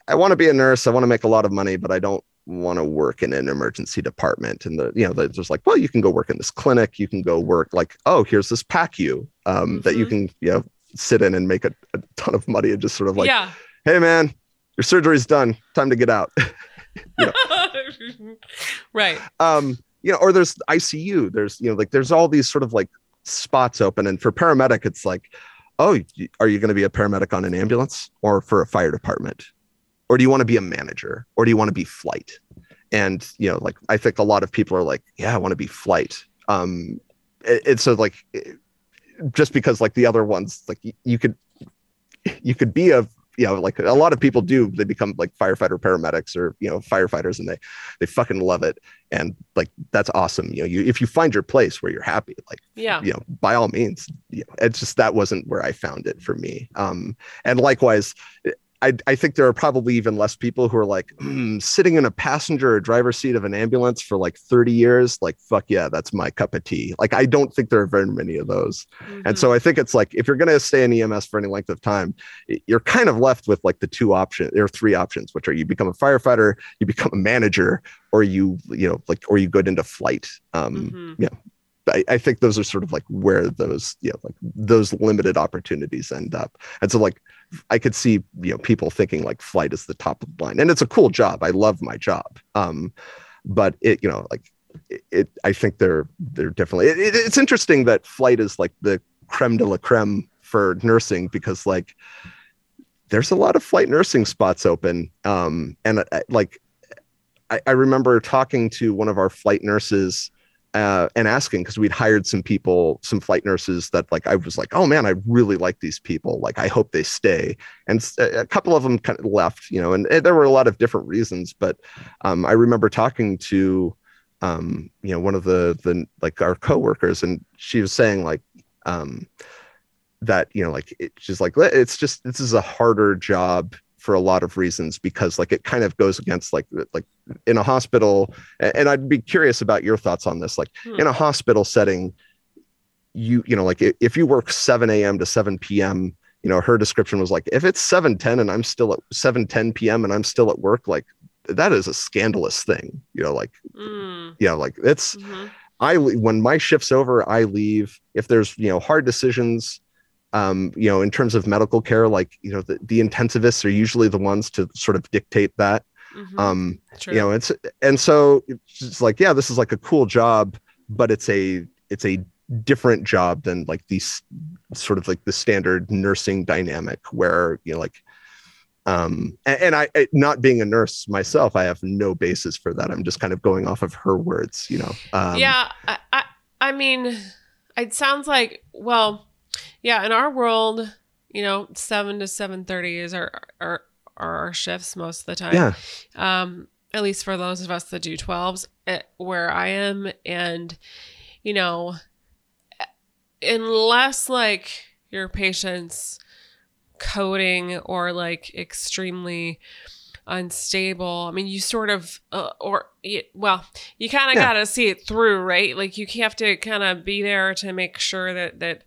I want to be a nurse. I want to make a lot of money, but I don't want to work in an emergency department and the you know there's like well you can go work in this clinic you can go work like oh here's this PACU um that you Mhm. can you know sit in and make a, a ton of money and just sort of like yeah. Hey man your surgery's done time to get out. Right. Um you know or there's ICU there's you know like there's all these sort of like spots open and for paramedic it's like oh are you going to be a paramedic on an ambulance or for a fire department or do you want to be a manager or do you want to be flight? And you know like i think a lot of people are like yeah i want to be flight. Um it's so like it- just because like the other ones like y- you could you could be a you know like a lot of people do they become like firefighter paramedics or you know firefighters and they they fucking love it. And like that's awesome you know you if you find your place where you're happy like yeah. you know by all means you know, it's just that wasn't where i found it for me. Um and likewise I, I think there are probably even less people who are like "Hmm, sitting in a passenger or driver seat of an ambulance for like 30 years like fuck yeah that's my cup of tea like i don't think there are very many of those Mhm. and so I think it's like if you're going to stay in EMS for any length of time, you're kind of left with like the two options. Are three options, which are you become a firefighter, you become a manager, or you you know like or you go into flight. Um, Mhm. I, I think those are sort of like where those you know like those limited opportunities end up. And so like I could see you know people thinking like flight is the top of the line, and it's a cool job. I love my job. Um, but it you know like it, it I think they're they're definitely it, it- it's interesting that flight is like the creme de la creme for nursing because like there's a lot of flight nursing spots open um and uh, like I, I remember talking to one of our flight nurses uh, and asking because we'd hired some people, some flight nurses that like I was like, oh man, I really like these people. Like I hope they stay. And a couple of them kind of left, you know, and, there were a lot of different reasons. But um, I remember talking to um, you know one of the the like our coworkers, and she was saying like um, that you know like it, she's like it's just this is a harder job for a lot of reasons because like it kind of goes against like like in a hospital and i'd be curious about your thoughts on this like Hmm. in a hospital setting you you know like if you work 7 a.m to 7 p.m you know her description was like if it's 7:10 and i'm still at 7:10 p.m and i'm still at work like that is a scandalous thing you know like Mm, you know like it's mhm. I when my shift's over, I leave. If there's you know hard decisions, um, you know, in terms of medical care, like you know, the, the intensivists are usually the ones to sort of dictate that. Mhm. Um, True. you know, it's and so it's like, yeah, this is like a cool job, but it's a it's a different job than like these sort of like the standard nursing dynamic where you know like um and, and I, I not being a nurse myself i have no basis for that i'm just kind of going off of her words you know um yeah, I, I, I mean, it sounds like well, yeah. In our world, you know, seven to seven thirty is our our are our shifts most of the time. yeah Um, at least for those of us that do twelves, eh, where I am, and you know, unless like your patient's coding or like extremely unstable. I mean, you sort of, uh, or well, you kind of Yeah. got to see it through, right? Like you have to kind of be there to make sure that that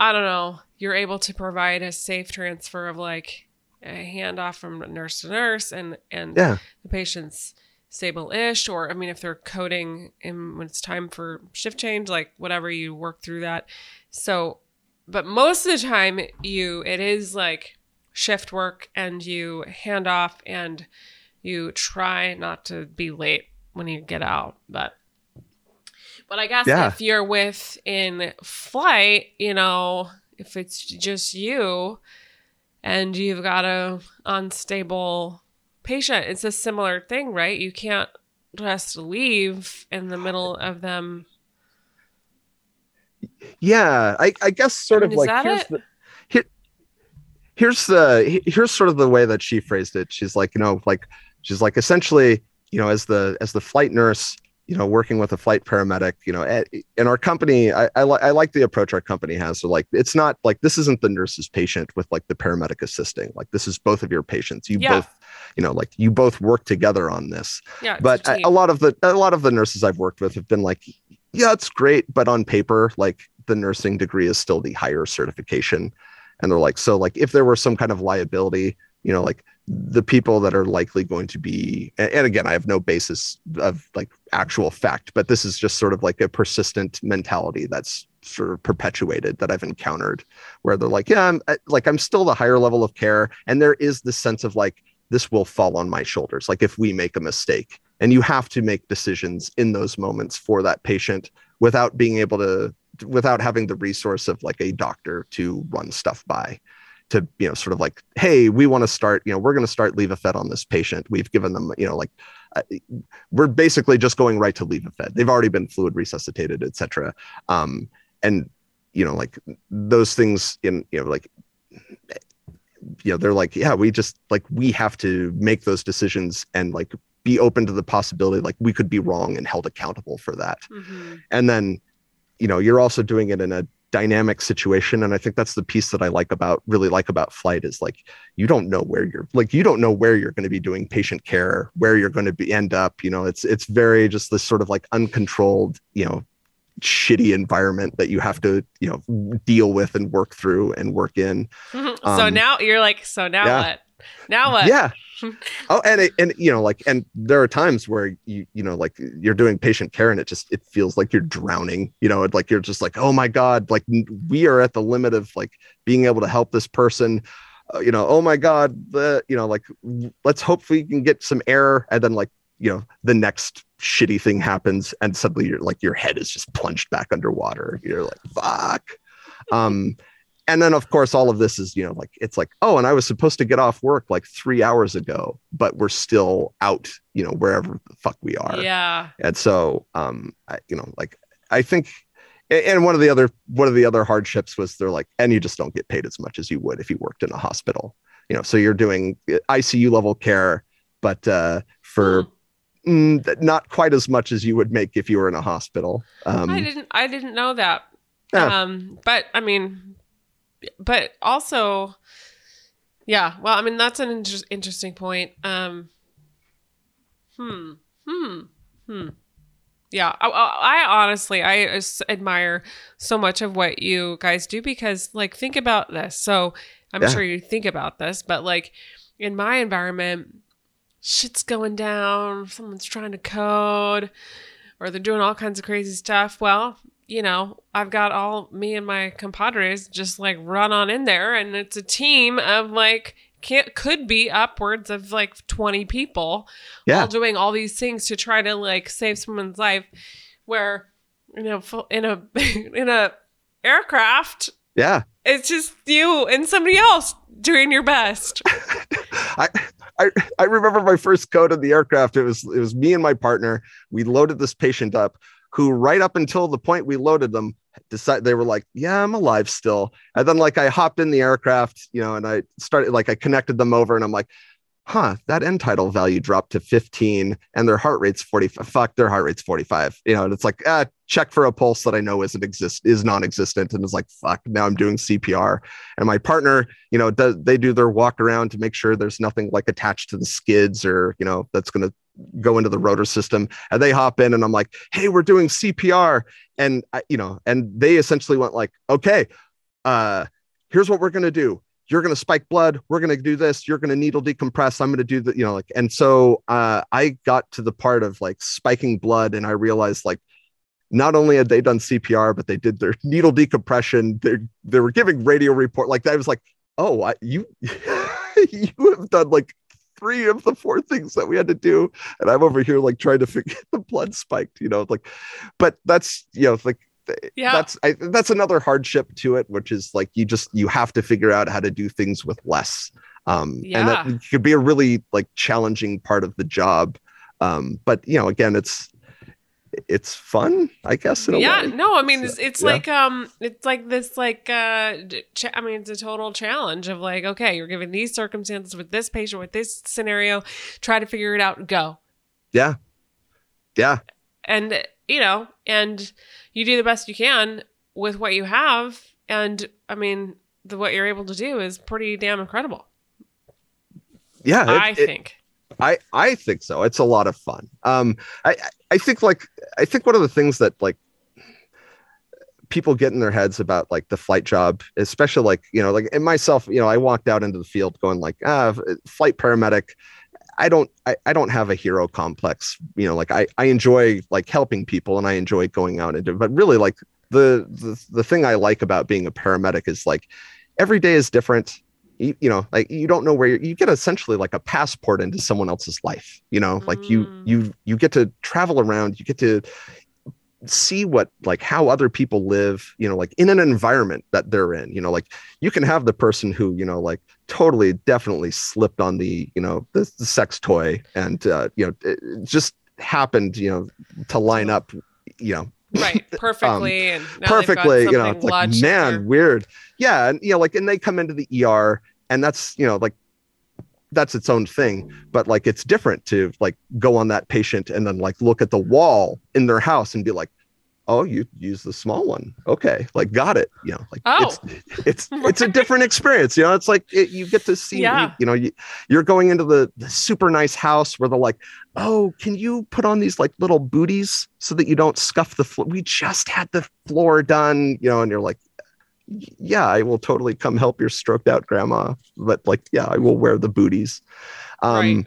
I don't know you're able to provide a safe transfer of like a handoff from nurse to nurse and and Yeah. the patient's stable-ish or i mean if they're coding and when it's time for shift change like whatever you work through that so but most of the time you it is like shift work and you hand off and you try not to be late when you get out but but i guess Yeah. if you're with in flight you know if it's just you and you've got a unstable patient it's a similar thing right you can't just leave in the middle of them Yeah, I, I guess sort of like here's it? the here, here's the here's sort of the way that she phrased it. She's like, you know, like she's like essentially, you know, as the as the flight nurse, you know, working with a flight paramedic, you know, in our company, I I, li- I like the approach our company has. So like, it's not like this isn't the nurse's patient with like the paramedic assisting. Like this is both of your patients. You Yeah. both, you know, like you both work together on this yeah but a a, a lot of the a lot of the nurses I've worked with have been like, yeah, it's great, but on paper, like the nursing degree is still the higher certification, and they're like, so like if there were some kind of liability, you know, like the people that are likely going to be and again, I have no basis of like actual fact, but this is just sort of like a persistent mentality that's sort of perpetuated that I've encountered, where they're like, yeah, I'm like I'm still the higher level of care, and there is this sense of like this will fall on my shoulders like if we make a mistake and you have to make decisions in those moments for that patient without being able to without having the resource of like a doctor to run stuff by to you know sort of like hey we want to start you know we're going to start Levophed on this patient. We've given them you know like uh, we're basically just going right to Levophed they've already been fluid resuscitated etc um and you know like those things in you know like you know they're like yeah we just like we have to make those decisions and like be open to the possibility like we could be wrong and held accountable for that. Mhm. and then you know you're also doing it in a dynamic situation and i think that's the piece that i like about really like about flight is like you don't know where you're like you don't know where you're going to be doing patient care where you're going to be end up you know? It's it's very just this sort of like uncontrolled you know shitty environment that you have to you know deal with and work through and work in. So Um, now you're like so now yeah. what now what? Yeah. Oh and it, and you know like and there are times where you you know like you're doing patient care and it just it feels like you're drowning you know like you're just like oh my god like we are at the limit of like being able to help this person uh, you know oh my god the you know like let's hope we can get some air and then like you know the next shitty thing happens and suddenly you're like your head is just plunged back underwater. You're like fuck. Um and then of course all of this is you know like it's like oh and i was supposed to get off work like three hours ago but we're still out you know wherever the fuck we are yeah and so um I, you know like i think and one of the other one of the other hardships was they're like and you just don't get paid as much as you would if you worked in a hospital you know so you're doing uh, icu level care but uh for Hmm. mm, not quite as much as you would make if you were in a hospital um I didn't I didn't know that. Yeah. Um but I mean but also yeah, well I mean that's an inter- interesting point. Um hmm hmm hmm yeah, I, I honestly I admire so much of what you guys do because like think about this. So I'm Yeah. sure you think about this, but like in my environment shit's going down, someone's trying to code or they're doing all kinds of crazy stuff. Well, you know, I've got all me and my compadres just like run on in there, and it's a team of like can't could be upwards of like 20 people Yeah. all doing all these things to try to like save someone's life where you know in a in a aircraft yeah it's just you and somebody else doing your best I, I I remember my first code in the aircraft. It was it was me and my partner. We loaded this patient up, who right up until the point we loaded them, decided they were like, "Yeah, I'm alive still." And then like I hopped in the aircraft, you know, and I started like I connected them over, and I'm like, "Huh, that end tidal value dropped to 15, and their heart rate's 45. Fuck, their heart rate's 45." You know, and it's like, ah, check for a pulse that I know isn't exist is non-existent, and it's like, fuck, now I'm doing CPR, and my partner you know, does they do their walk around to make sure there's nothing like attached to the skids or, you know, that's going to go into the rotor system. And they hop in and I'm like, hey, we're doing CPR. And, I, you know, and they essentially went like, okay, uh, here's what we're going to do. you're going to spike blood. We're going to do this. You're going to needle decompress. I'm going to do the, you know, like, and so uh, I got to the part of like spiking blood and I realized like, not only had they done CPR, but they did their needle decompression. They they were giving radio report. Like I was like, oh, I, you you have done like three of the four things that we had to do, and I'm over here like trying to figure the blood spiked. You know, like, but that's you know like Yeah. that's I, that's another hardship to it, which is like you just you have to figure out how to do things with less. Um, and that could be a really like challenging part of the job. Um, but you know, again, it's it's fun, I guess. In a yeah way. no i mean it's, it's yeah. like um it's like this like uh i mean it's a total challenge of like okay you're given these circumstances with this patient with this scenario try to figure it out and go yeah, yeah, and you know and you do the best you can with what you have and i mean the what you're able to do is pretty damn incredible yeah. it- i it- think I I think so. It's a lot of fun. Um, I I- think like I think one of the things that like people get in their heads about like the flight job, especially like you know like and myself, you know, I walked out into the field going like ah, flight paramedic. I don't I, I don't have a hero complex. You know, like I I enjoy like helping people and I enjoy going out into but really like the the the thing I like about being a paramedic is like every day is different you, you know like you don't know where you're, you get essentially like a passport into someone else's life you know? Like you Mm. you you get to travel around you get to see what like how other people live you know like in an environment that they're in you know? Like you can have the person who you know like totally definitely slipped on the you know the, the sex toy and uh you know it just happened you know to line up you know? Right perfectly and now they've got Um, perfectly you know? Like man weird. Yeah and you know like and they come into the er and that's you know like that's its own thing. But like it's different to like go on that patient and then like look at the wall in their house and be like oh you use the small one. Okay like got it. You know like Oh. it's it's it's a different experience. You know it's like it, you get to see Yeah. you, you know you, you're going into the, the super nice house where they're like oh can you put on these like little booties so that you don't scuff the floor we just had the floor done you know and you're like "Y- yeah i will totally come help your stroked out grandma but like yeah i will wear the booties. Um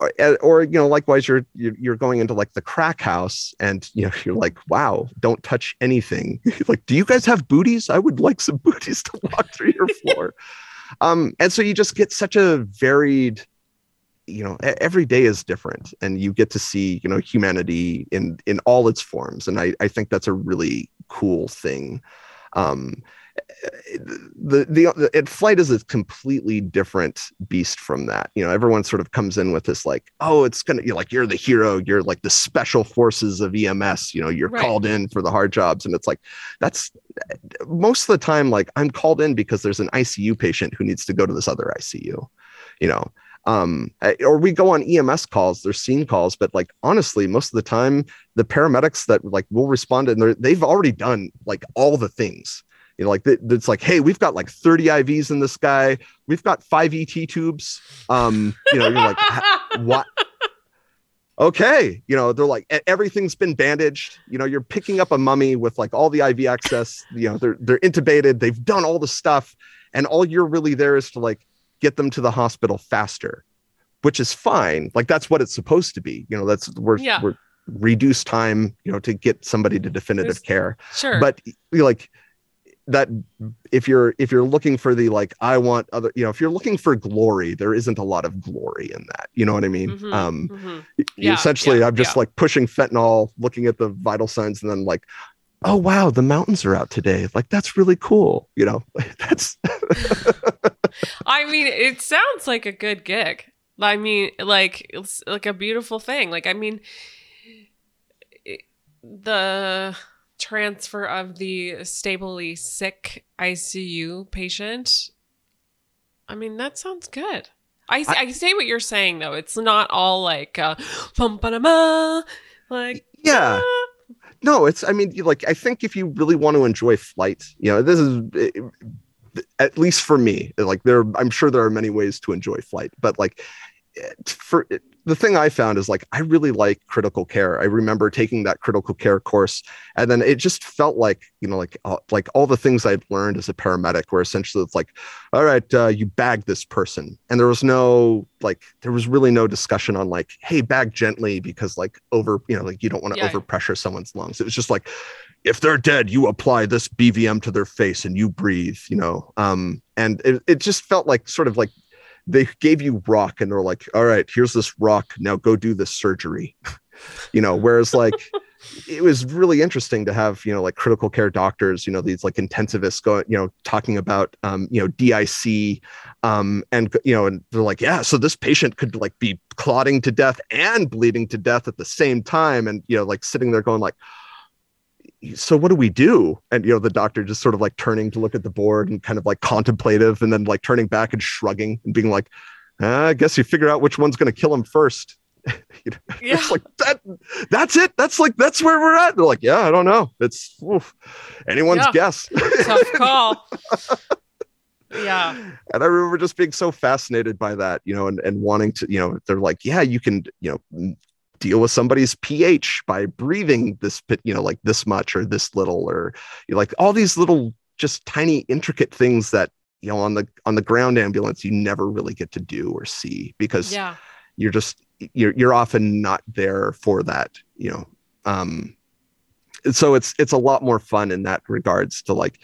or, or you know likewise you're you're going into like the crack house and you know you're like wow don't touch anything. Like do you guys have booties? I would like some booties to walk through your floor. Um and so you just get such a varied you know every day is different and you get to see you know humanity in in all its forms. And i i think that's a really cool thing. Um the the, the it, flight is a completely different beast from that. You know everyone sort of comes in with this like oh it's gonna you're like you're the hero. You're like the special forces of ems you know you're Right. called in for the hard jobs. And it's like that's most of the time like i'm called in because there's an icu patient who needs to go to this other icu you know? Um or we go on ems calls there's scene calls but like honestly most of the time the paramedics that like will respond and they're- they've already done like all the things you know like th- it's like hey we've got like 30 ivs in this guy we've got five et tubes. Um you know you're like what? Okay. You know they're like "E- everything's been bandaged. You know you're picking up a mummy with like all the iv access. You know they're they're intubated. They've done all the stuff. And all you're really there is to like get them to the hospital faster which is fine. Like that's what it's supposed to be. You know that's we're, Yeah. we're reduce time you know to get somebody to definitive There's- care. sure. But like that if you're if you're looking for the like i want other you know if you're looking for glory there isn't a lot of glory in that you know what i mean Mhm, um mhm. Yeah, essentially yeah, i'm just yeah. like pushing fentanyl looking at the vital signs and then like oh wow the mountains are out today like that's really cool you know that's I mean, it sounds like a good gig. I mean, like it's like a beautiful thing. Like, I mean, the transfer of the stably sick ICU patient. I mean, that sounds good. I, I, say what you're saying though. It's not all like uh, like yeah ah. no it's i mean like i think if you really want to enjoy flight you know this is eh, at least for me like there i'm sure there are many ways to enjoy flight but like for the thing I found is like I really like critical care. I remember taking that critical care course, and then it just felt like you know, like uh, like all the things I'd learned as a paramedic, were essentially it's like, all right, uh, you bag this person, and there was no like there was really no discussion on like, hey, bag gently because like over you know like you don't want to yeah. overpressure someone's lungs. It was just like, if they're dead, you apply this BVM to their face and you breathe, you know. Um, and it, it just felt like sort of like they gave you rock and they're like, all right, here's this rock. Now go do this surgery. you know, whereas like it was really interesting to have, you know, like critical care doctors, you know, these like intensivists going, you know, talking about um, you know, DIC. Um, and you know, and they're like, yeah, so this patient could like be clotting to death and bleeding to death at the same time. And you know, like sitting there going like, so what do we do? And you know the doctor just sort of like turning to look at the board and kind of like contemplative and then like turning back and shrugging and being like uh, i guess you figure out which one's going to kill him first. You know, yeah. it's like that that's it? That's like that's where we're at? They're like yeah i don't know. It's oof, anyone's yeah. guess. Tough call. Yeah. And i remember just being so fascinated by that you know and, and wanting to you know they're like yeah you can you know deal with somebody's pH by breathing this, you know, like this much or this little, or you know, like all these little, just tiny, intricate things that you know on the on the ground ambulance you never really get to do or see because yeah. you're just you're you're often not there for that, you know. Um, so it's it's a lot more fun in that regards to like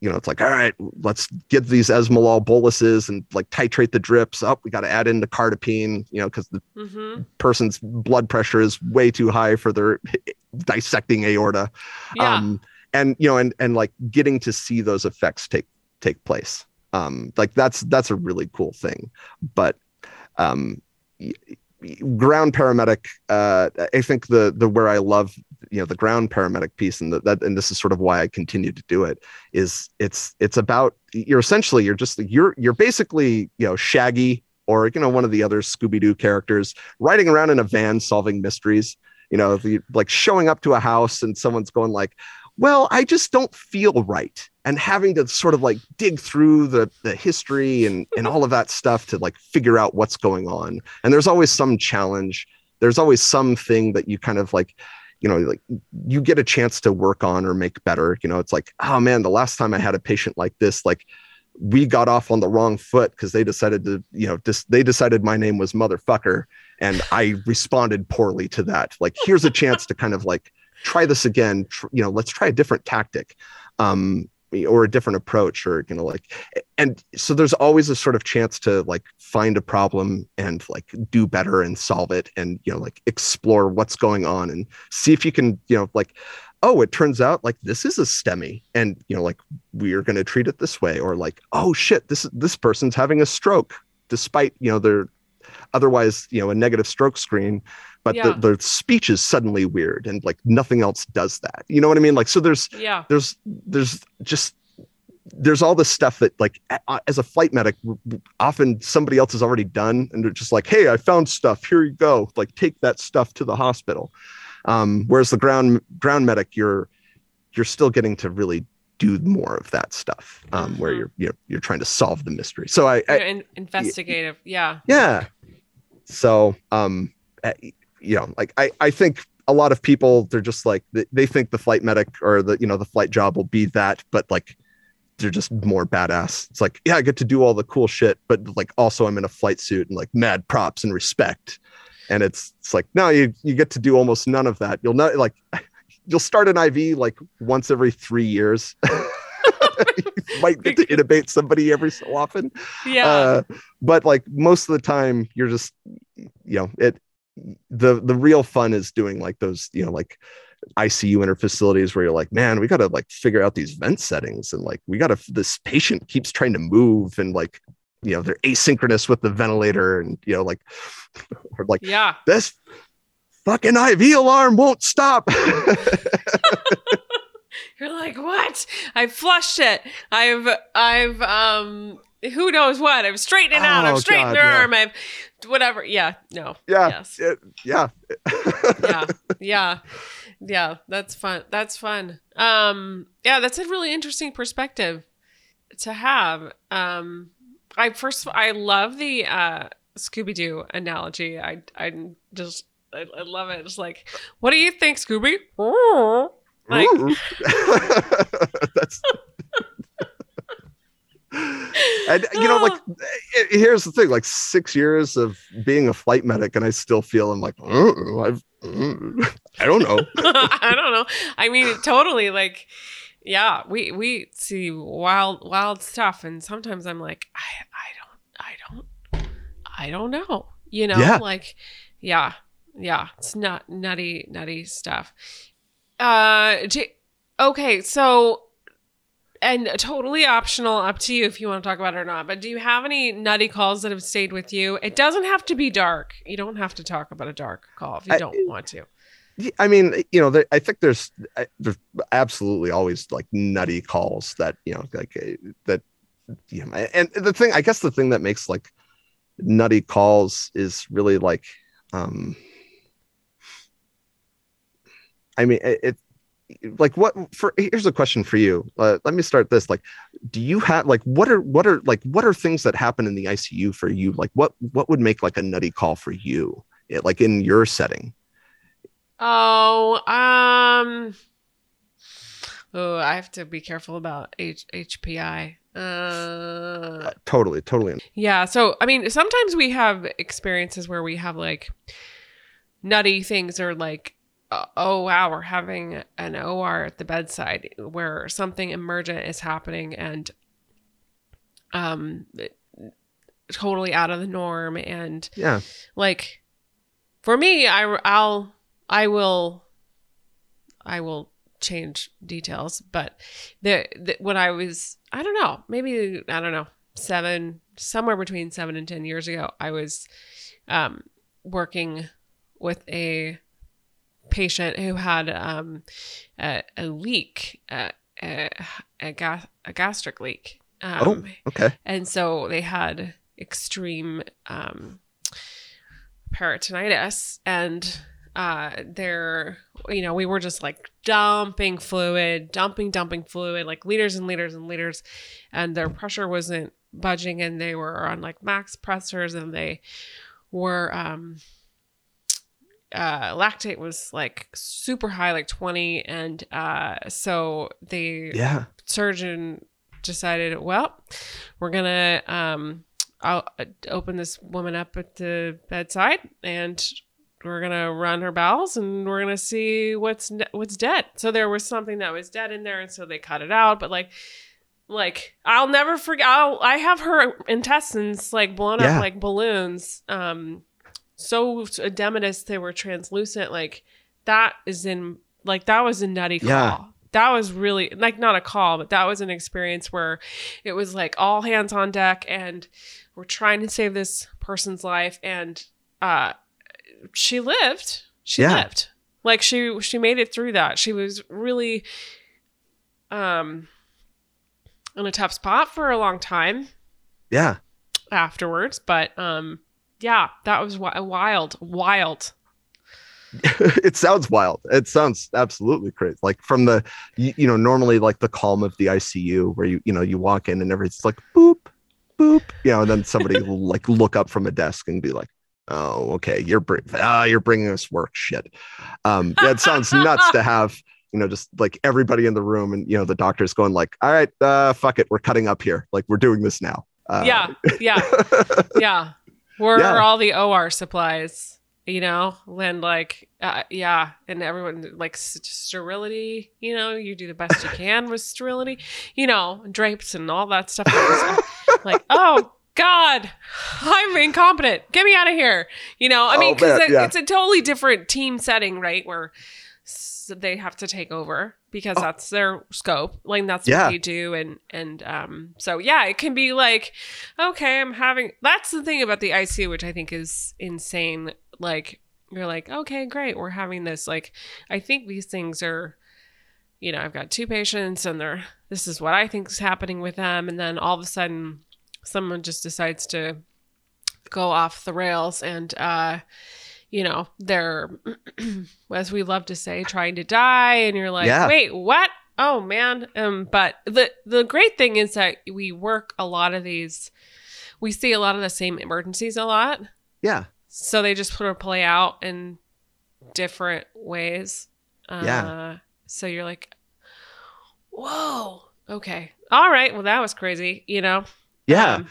you know, it's like, all right, let's get these esmolol boluses and like titrate the drips up. we got to add in the cardipine, you know, because the mm-hmm. person's blood pressure is way too high for their dissecting aorta. Yeah. Um, and you know, and and like getting to see those effects take take place. Um, like that's that's a really cool thing. But um, ground paramedic uh, i think the the where i love you know the ground paramedic piece and the, that and this is sort of why i continue to do it is it's it's about you're essentially you're just you're you're basically you know shaggy or you know one of the other scooby-doo characters riding around in a van solving mysteries you know the, like showing up to a house and someone's going like well i just don't feel right and having to sort of like dig through the the history and and all of that stuff to like figure out what's going on. And there's always some challenge. There's always something that you kind of like you know like you get a chance to work on or make better you know it's like oh man the last time i had a patient like this like we got off on the wrong foot because they decided to you know dis- they decided my name was motherfucker and i responded poorly to that. Like here's a chance to kind of like try this again tr- you know let's try a different tactic. Um or a different approach or you know like and so there's always a sort of chance to like find a problem and like do better and solve it and you know like explore what's going on and see if you can you know like oh it turns out like this is a STEMI and you know like we are going to treat it this way or like oh shit this this person's having a stroke despite you know their otherwise you know a negative stroke screen but yeah. the, the speech is suddenly weird and like nothing else does that. You know what i mean? Like so there's yeah. there's there's just there's all this stuff that like as a flight medic often somebody else has already done and they're just like hey i found stuff. Here you go. Like take that stuff to the hospital. Um, whereas the ground ground medic you're you're still getting to really do more of that stuff um, mm-hmm. where you're, you're you're trying to solve the mystery. So i, I in, investigative. Yeah. Yeah so um you know, like I, I think a lot of people they're just like they, they think the flight medic or the you know the flight job will be that, but like they're just more badass. It's like, yeah, I get to do all the cool shit, but like also I'm in a flight suit and like mad props and respect. And it's it's like, no, you you get to do almost none of that. You'll not like you'll start an IV like once every three years. you might get to intubate somebody every so often. Yeah. Uh, but like most of the time you're just you know, it the the real fun is doing like those you know like ICU inner facilities where you're like, man, we got to like figure out these vent settings and like we got to this patient keeps trying to move and like you know they're asynchronous with the ventilator and you know like or like yeah this fucking IV alarm won't stop. you're like what? I flushed it. I've I've um who knows what? I've straightened it out. Oh, I've straightened God, the arm. I've whatever. Yeah. No. Yeah. Yes. It, yeah. yeah. Yeah. Yeah. That's fun. That's fun. Um, yeah, that's a really interesting perspective to have. Um, I first, I love the, uh, Scooby Doo analogy. I I just I, I love it. It's like, what do you think, Scooby? Like, That's. and you know, like, eh, here's the thing: like six years of being a flight medic, and I still feel I'm like, "Uh, I've, uh, I don't know. I don't know. I mean, totally. Like, yeah, we we see wild wild stuff, and sometimes I'm like, I I don't I don't I don't know. You know, Yeah. like, yeah, yeah, it's not nutty nutty stuff. Uh, J- okay, so. And totally optional, up to you if you want to talk about it or not. But do you have any nutty calls that have stayed with you? It doesn't have to be dark. You don't have to talk about a dark call if you I- don't want to. I mean, you know, there, I think there's there's absolutely always like nutty calls that you know, like uh, that. You know, and the thing, I guess, the thing that makes like nutty calls is really like, um I mean, it, it like what for here's a question for you uh, let me start this like do you have like what are what are like what are things that happen in the icu for you like what what would make like a nutty call for you Yeah, like in your setting Oh, um, oh, I have to be careful about H- HPI. Uh, Uh, totally totally yeah. So, I mean, sometimes we have experiences where we have like nutty things or like, oh, wow, we're having an OR at the bedside where something emergent is happening and, um, totally out of the norm and yeah. like for me i i'll i will i will change details but the, the when i was i don't know maybe i don't know seven somewhere between seven and ten years ago i was um working with a patient who had um a, a leak uh, a, a, gas, a gastric leak um, okay. and so they had extreme um, peritonitis and uh they're you know we were just like dumping fluid dumping dumping fluid like liters and liters and liters and their pressure wasn't budging and they were on like max pressors and they were um uh lactate was like super high like 20 and uh so the yeah surgeon decided, well, we're gonna um, I'll uh, open this woman up at the bedside and we're gonna run her bowels and we're gonna see what's ne- what's dead. So there was something that was dead in there, and so they cut it out. But like, like I'll never forget. I'll, I have her intestines like blown Yeah. up like balloons. Um, so edematous they were translucent. Like that is in like that was a nutty call. Yeah. That was really like not a call, but that was an experience where it was like all hands on deck and we're trying to save this person's life and uh she lived. She Yeah. lived. Like she she made it through that. She was really um in a tough spot for a long time yeah afterwards, but um yeah, that was wi- wild, wild. it sounds wild. It sounds absolutely crazy. Like from the, you, you know, normally like the calm of the ICU where you, you know, you walk in and everything's like boop, boop, you know, and then somebody will like look up from a desk and be like, oh, okay, you're br- ah, you're bringing us work shit. Um, yeah, it sounds nuts to have, you know, just like everybody in the room and you know the doctor's going like, all right, uh, fuck it, we're cutting up here, like we're doing this now. Uh, yeah, yeah, yeah. Where Yeah. are all the OR supplies? You know, and like, uh, yeah, and everyone like sterility. You know, you do the best you can with sterility. You know, drapes and all that stuff. like, oh God, I'm incompetent. Get me out of here. You know, I Oh, mean, because it, yeah. it's a totally different team setting, right? Where s- they have to take over because Oh. that's their scope. Like that's Yeah. what they do, and and um, so yeah, it can be like, okay, I'm having. That's the thing about the ICU, which I think is insane. Like you're like, okay, great, we're having this. Like, I think these things are you know, I've got two patients and they're this is what I think is happening with them and then all of a sudden someone just decides to go off the rails and uh you know, they're as we love to say trying to die and you're like, Yeah. "Wait, what?" Oh man. Um but the the great thing is that we work a lot of these we see a lot of the same emergencies a lot. Yeah. So they just sort of play out in different ways. Uh, Yeah. So you're like, whoa, okay, all right. Well, that was crazy. You know. Yeah. Um,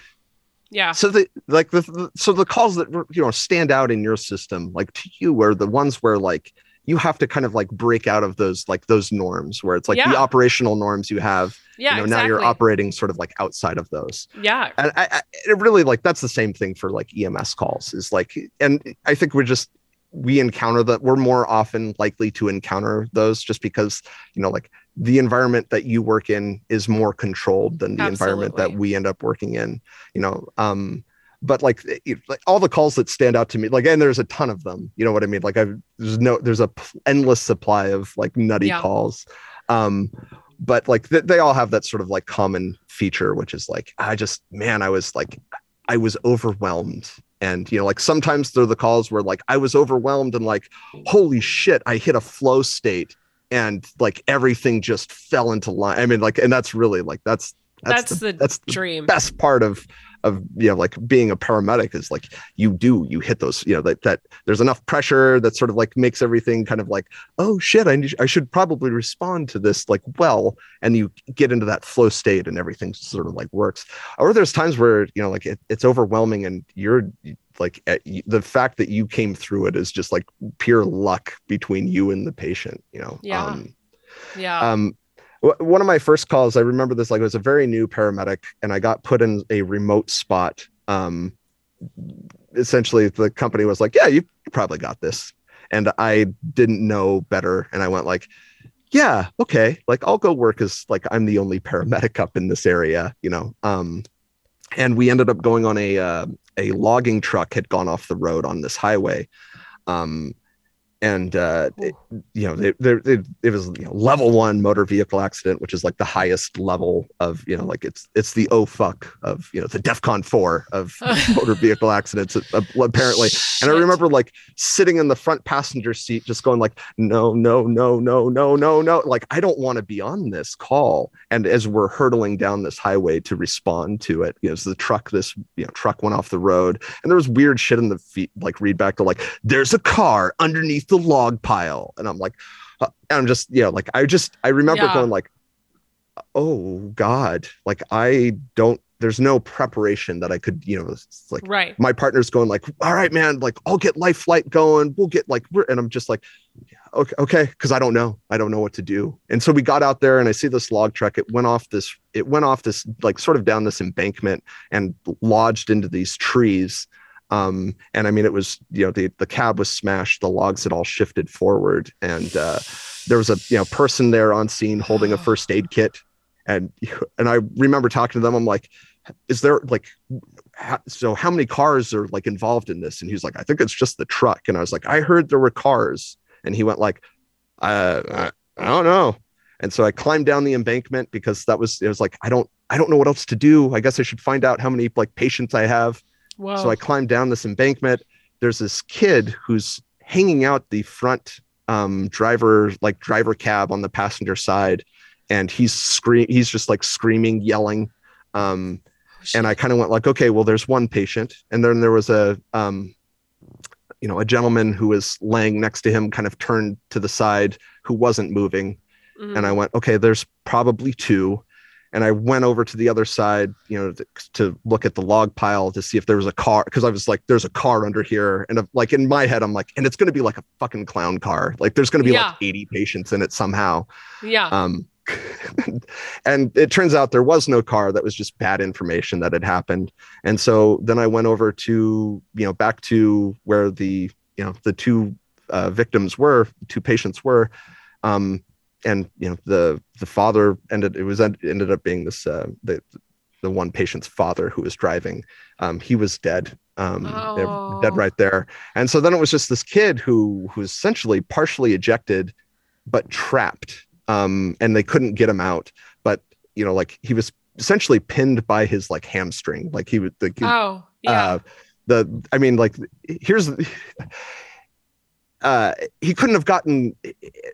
yeah. so the like the, so the calls that you know stand out in your system like to you are the ones where like you have to kind of like break out of those like those norms where it's like Yeah. the operational norms you have Yeah. you know exactly. now you're operating sort of like outside of those Yeah. and I, I it really like that's the same thing for like ems calls is like and i think we're just we encounter that we're more often likely to encounter those just because you know like the environment that you work in is more controlled than the environment that we end up working in you know um but like, it- like all the calls that stand out to me like and there's a ton of them you know what i mean? Like i've there's no there's a endless supply of like nutty Yeah. calls um but like th- they all have that sort of like common feature which is like i just man i was like i was overwhelmed. And you know like sometimes they're the calls where like i was overwhelmed and like holy shit i hit a flow state and like everything just fell into line i mean like and that's really like that's That's, that's, the, the, that's the dream. best part of of you know like being a paramedic is like you do you hit those you know that that there's enough pressure that sort of like makes everything kind of like oh shit I need, I should probably respond to this like well and you get into that flow state and everything sort of like works or there's times where you know like it, it's overwhelming and you're like at, the fact that you came through it is just like pure luck between you and the patient you know Yeah. um, Yeah. um one of my first calls i remember this like it was a very new paramedic and i got put in a remote spot um essentially the company was like yeah you probably got this. And i didn't know better and i went like yeah okay like i'll go work as like i'm the only paramedic up in this area you know um and we ended up going on a uh, a logging truck had gone off the road on this highway um and uh it, you know they, they, they, it was you know, level one motor vehicle accident which is like the highest level of you know like it's it's the oh fuck of you know the defcon 4 of motor vehicle accidents apparently. And I remember like sitting in the front passenger seat, just going like, no, no, no, no, no, no, no. Like, I don't want to be on this call. And as we're hurtling down this highway to respond to it, you know, as the truck, this you know, truck went off the road, and there was weird shit in the feet, like read back to like, there's a car underneath the log pile. And I'm like, uh, and I'm just, you know, like I just I remember Yeah. going like, oh God, like I don't there's no preparation that I could, you know, it's like right. my partner's going like, all right, man, like I'll get life flight going. We'll get like, we're, and I'm just like, yeah, okay, okay. Cause I don't know. I don't know what to do. And so we got out there and I see this log truck. It went off this, it went off this, like sort of down this embankment and lodged into these trees. Um, and I mean, it was, you know, the, the cab was smashed. The logs had all shifted forward and, uh, there was a, you know, person there on scene holding a first aid kit. And, and I remember talking to them. I'm like, is there like how, so how many cars are like involved in this and he's like i think it's just the truck and i was like i heard there were cars and he went like uh, I, I don't know and so i climbed down the embankment because that was it was like i don't i don't know what else to do i guess i should find out how many like patients i have So I climbed down this embankment. There's this kid who's hanging out the front um, driver, like driver cab on the passenger side, and he's scream. He's just like screaming, yelling. Um, and I kind of went like, okay, well, there's one patient, and then there was a, um, you know, a gentleman who was laying next to him, kind of turned to the side, who wasn't moving, Mhm. and I went, okay, there's probably two. And I went over to the other side, you know, to, to look at the log pile to see if there was a car, because I was like, there's a car under here. And like in my head, I'm like, and it's going to be like a fucking clown car. Like there's going to be like 80 patients in it somehow. yeah. Um, and it turns out there was no car. That was just bad information that had happened. And so then I went over to, you know, back to where the, you know, the two uh, victims were, two patients were. Um, and you know the the father ended it was ended up being this uh, the the one patient's father who was driving um, he was dead um, Oh. dead right there and so then it was just this kid who who was essentially partially ejected but trapped um, and they couldn't get him out but you know like he was essentially pinned by his like hamstring like he would the, oh, yeah. uh, the i mean like here's uh he couldn't have gotten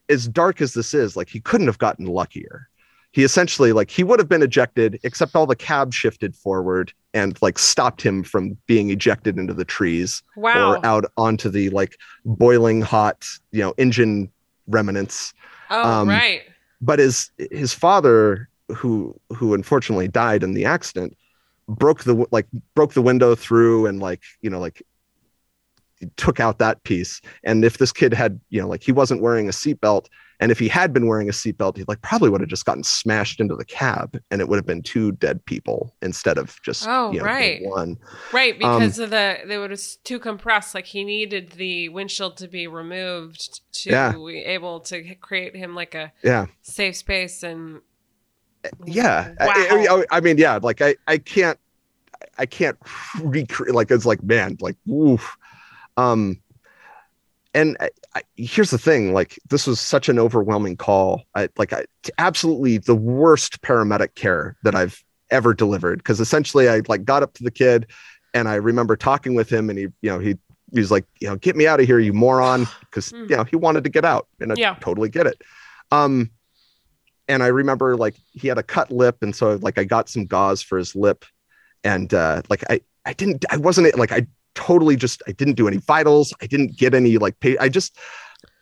as dark as this is like he couldn't have gotten luckier he essentially like he would have been ejected except all the cab shifted forward and like stopped him from being ejected into the trees Wow. or out onto the like boiling hot you know engine remnants oh, um, right. but his his father who who unfortunately died in the accident broke the like broke the window through and like you know like took out that piece and if this kid had you know like he wasn't wearing a seatbelt and if he had been wearing a seatbelt he like probably would have just gotten smashed into the cab and it would have been two dead people instead of just Oh, you know, right. one Right, um, because of the they just too compressed. Like he needed the windshield to be removed to Yeah. be able to create him like a yeah safe space and yeah Wow. I, I- I mean yeah like i i can't i can't recreate like it's like man like oof um and I, I, here's the thing like this was such an overwhelming call i like I, absolutely the worst paramedic care that i've ever delivered because essentially i like got up to the kid and i remember talking with him and he you know he he was like you know get me out of here you moron because Mm. you know he wanted to get out and i Yeah. totally get it um and i remember like he had a cut lip and so like i got some gauze for his lip and uh like i i didn't i wasn't like i totally just i didn't do any vitals i didn't get any like pay i just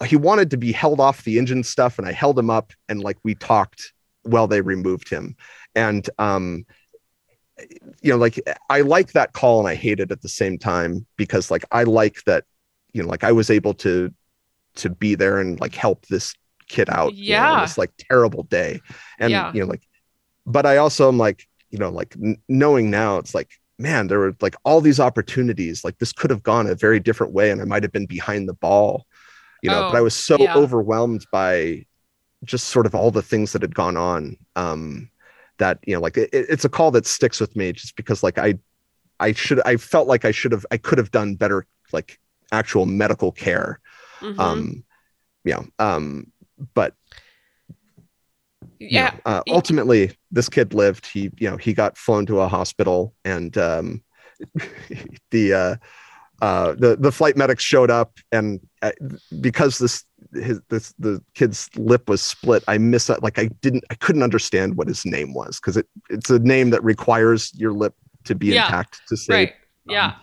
he wanted to be held off the engine stuff and i held him up and like we talked while they removed him and um you know like i like that call and i hate it at the same time because like i like that you know like i was able to to be there and like help this kid out you know, Yeah. this like terrible day and Yeah. you know like but i also am like you know like n- knowing now it's like man there were like all these opportunities like this could have gone a very different way and i might have been behind the ball you know but Oh, i was so yeah. overwhelmed by just sort of all the things that had gone on um that you know like it, it's a call that sticks with me just because like i i should i felt like i should have i could have done better like actual medical care Mhm. um you know um but yeah. know, uh, ultimately this kid lived he you know he got flown to a hospital and um the uh uh the the flight medics showed up and uh, because this his this the kid's lip was split i miss it like i didn't i couldn't understand what his name was because it it's a name that requires your lip to be Yeah. intact to say right. Yeah.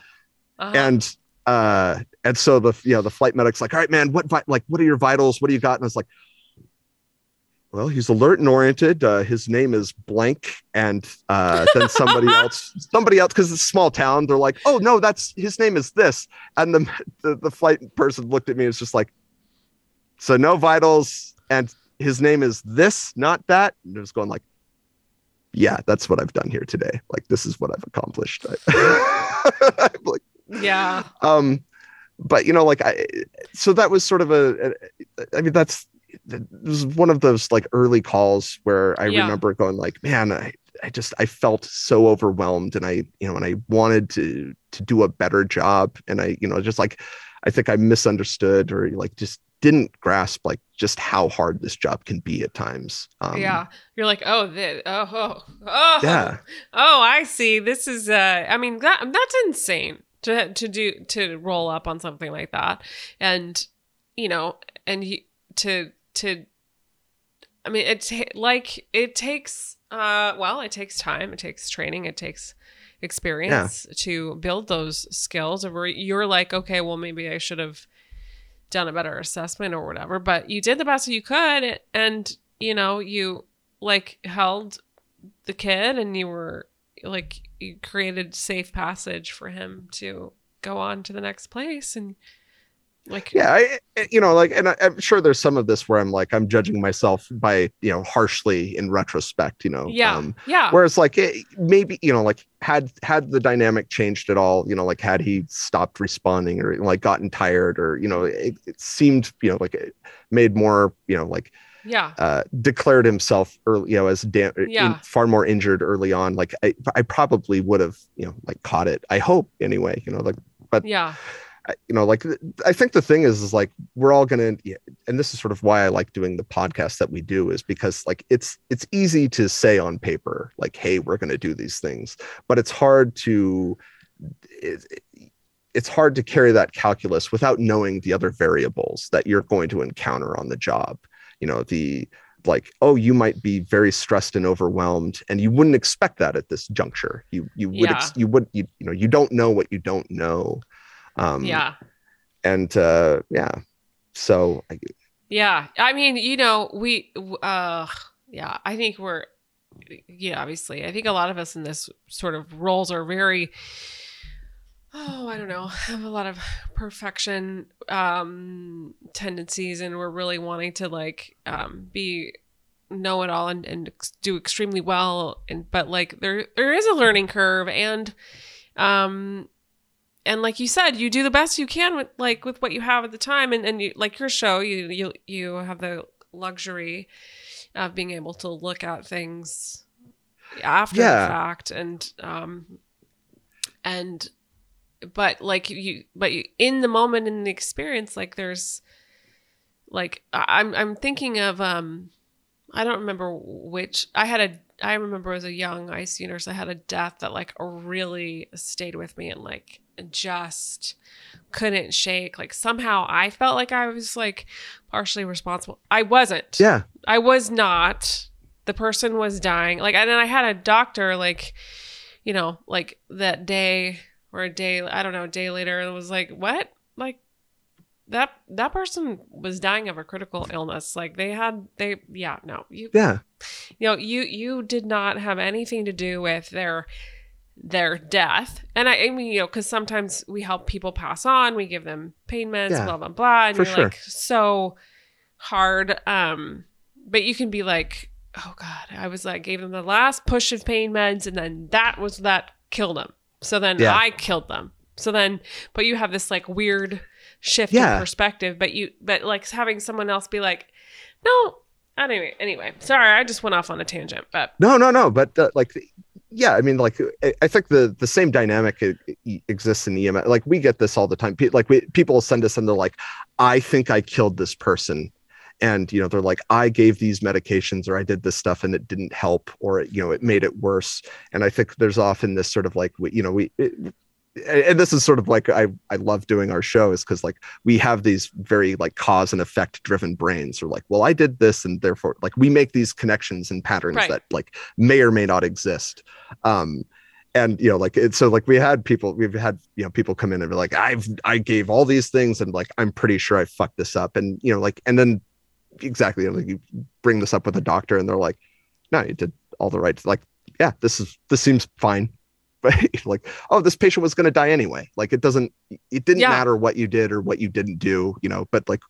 Uh-huh. and uh and so the you know the flight medic's like all right man what vi- like what are your vitals what do you got and i was like well he's alert and oriented. Uh his name is blank and uh then somebody else somebody else because it's a small town they're like oh no that's his name is this. And the the, the flight person looked at me and was just like so no vitals and his name is this not that? And it was going like yeah that's what i've done here today. Like this is what i've accomplished. I'm like yeah. um but you know like i so that was sort of a, a i mean that's it was one of those like early calls where i Yeah. remember going like man i i just i felt so overwhelmed and i you know and i wanted to to do a better job and i you know just like i think i misunderstood or like just didn't grasp like just how hard this job can be at times um yeah. You're like, oh, the, oh, oh, oh, yeah Oh, I see. This is uh I mean that that's insane to to do to roll up on something like that. And you know, and you to to I mean it's like it takes uh well, it takes time, it takes training, it takes experience to build those skills or you're like, okay, well maybe I should have done a better assessment or whatever, but you did the best you could and you know, you like held the kid and you were like you created safe passage for him to go on to the next place and like yeah I, you know like and I, i'm sure there's some of this where i'm like i'm judging myself by you know harshly in retrospect you know yeah um, yeah whereas like it, maybe you know like had had the dynamic changed at all you know like had he stopped responding or like gotten tired or you know it, it seemed you know like it made more you know like yeah uh declared himself early you know as da- in- Yeah. far more injured early on like I, I probably would have you know like caught it i hope anyway you know like but yeah you know like i think the thing is is like we're all gonna and this is sort of why i like doing the podcast that we do is because like it's it's easy to say on paper like hey we're gonna do these things but it's hard to it, it's hard to carry that calculus without knowing the other variables that you're going to encounter on the job. You know the like oh you might be very stressed and overwhelmed and you wouldn't expect that at this juncture. You you would Yeah. ex- you would you, you know you don't know what you don't know um yeah. and uh yeah so I, Yeah. I mean, you know, we, uh, yeah, I think we're, yeah, obviously, I think a lot of us in this sort of roles are very, oh, I don't know, have a lot of perfection um, tendencies, and we're really wanting to like um, be know it all and, and do extremely well. And but like there there is a learning curve, and um, and like you said, you do the best you can with like with what you have at the time, and and you, like your show, you you you have the luxury of being able to look at things after Yeah. the fact, and um, and but like you, but you, in the moment in the experience, like there's like I'm I'm thinking of um, I don't remember which I had a I remember as a young ICU nurse, I had a death that like really stayed with me and like just couldn't shake. Like somehow I felt like I was like partially responsible. I wasn't. yeah I was not. The person was dying. Like, and then I had a doctor, like, you know, like that day or a day, I don't know, a day later, and was like, what? Like, that that person was dying of a critical illness. Like they had they yeah no you yeah you know you you did not have anything to do with their their death and i, I mean you know because sometimes we help people pass on we give them pain meds Yeah, blah blah blah and you're sure. like so hard um but you can be like oh god i was like gave them the last push of pain meds and then that was that killed them so then Yeah. i killed them so then but you have this like weird shift Yeah. in perspective but you but like having someone else be like no anyway anyway sorry i just went off on a tangent but no no no but uh, like yeah i mean like I, think the the same dynamic exists in ems like we get this all the time. Like we, people send us and they're like i think i killed this person. And you know they're like i gave these medications or i did this stuff and it didn't help or it, you know it made it worse. And i think there's often this sort of like we, you know we it, and this is sort of like I, I love doing our show is because like we have these very like cause and effect driven brains or like well i did this and therefore like we make these connections and patterns Right. that like may or may not exist. Um and you know like it's so like we had people we've had you know people come in and be like i've i gave all these things and like i'm pretty sure i fucked this up. And you know like and then exactly like you bring this up with a doctor and they're like no you did all the right like yeah this is this seems fine right like oh this patient was going to die anyway like it doesn't it didn't Yeah. matter what you did or what you didn't do you know but like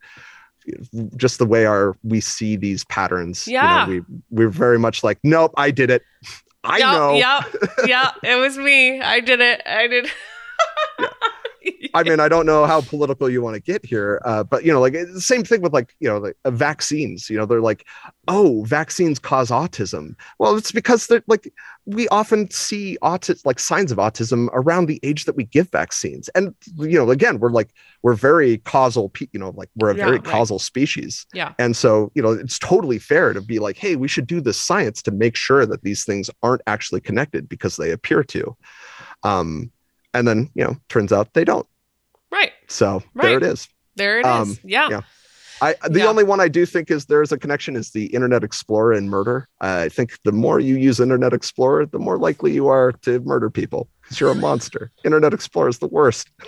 just the way our we see these patterns Yeah. you know, we we're very much like nope i did it i Yep, know Yep. Yeah. It was me. I did it. I did. I mean, I don't know how political you want to get here, uh, but you know, like the same thing with like you know, like uh, vaccines. You know, they're like, oh, vaccines cause autism. Well, it's because they're like we often see autism, like signs of autism, around the age that we give vaccines, and you know, again, we're like we're very causal. pe- You know, like we're a Yeah, very right. causal species, Yeah. and so you know, it's totally fair to be like, hey, we should do this science to make sure that these things aren't actually connected because they appear to. Um, and then you know, turns out they don't. Right. So there it is. There it is. Um, Yeah. yeah. I the Yeah. only one I do think is there's a connection is the Internet Explorer and murder. I think the more you use Internet Explorer, the more likely you are to murder people because you're a monster. Internet Explorer is the worst.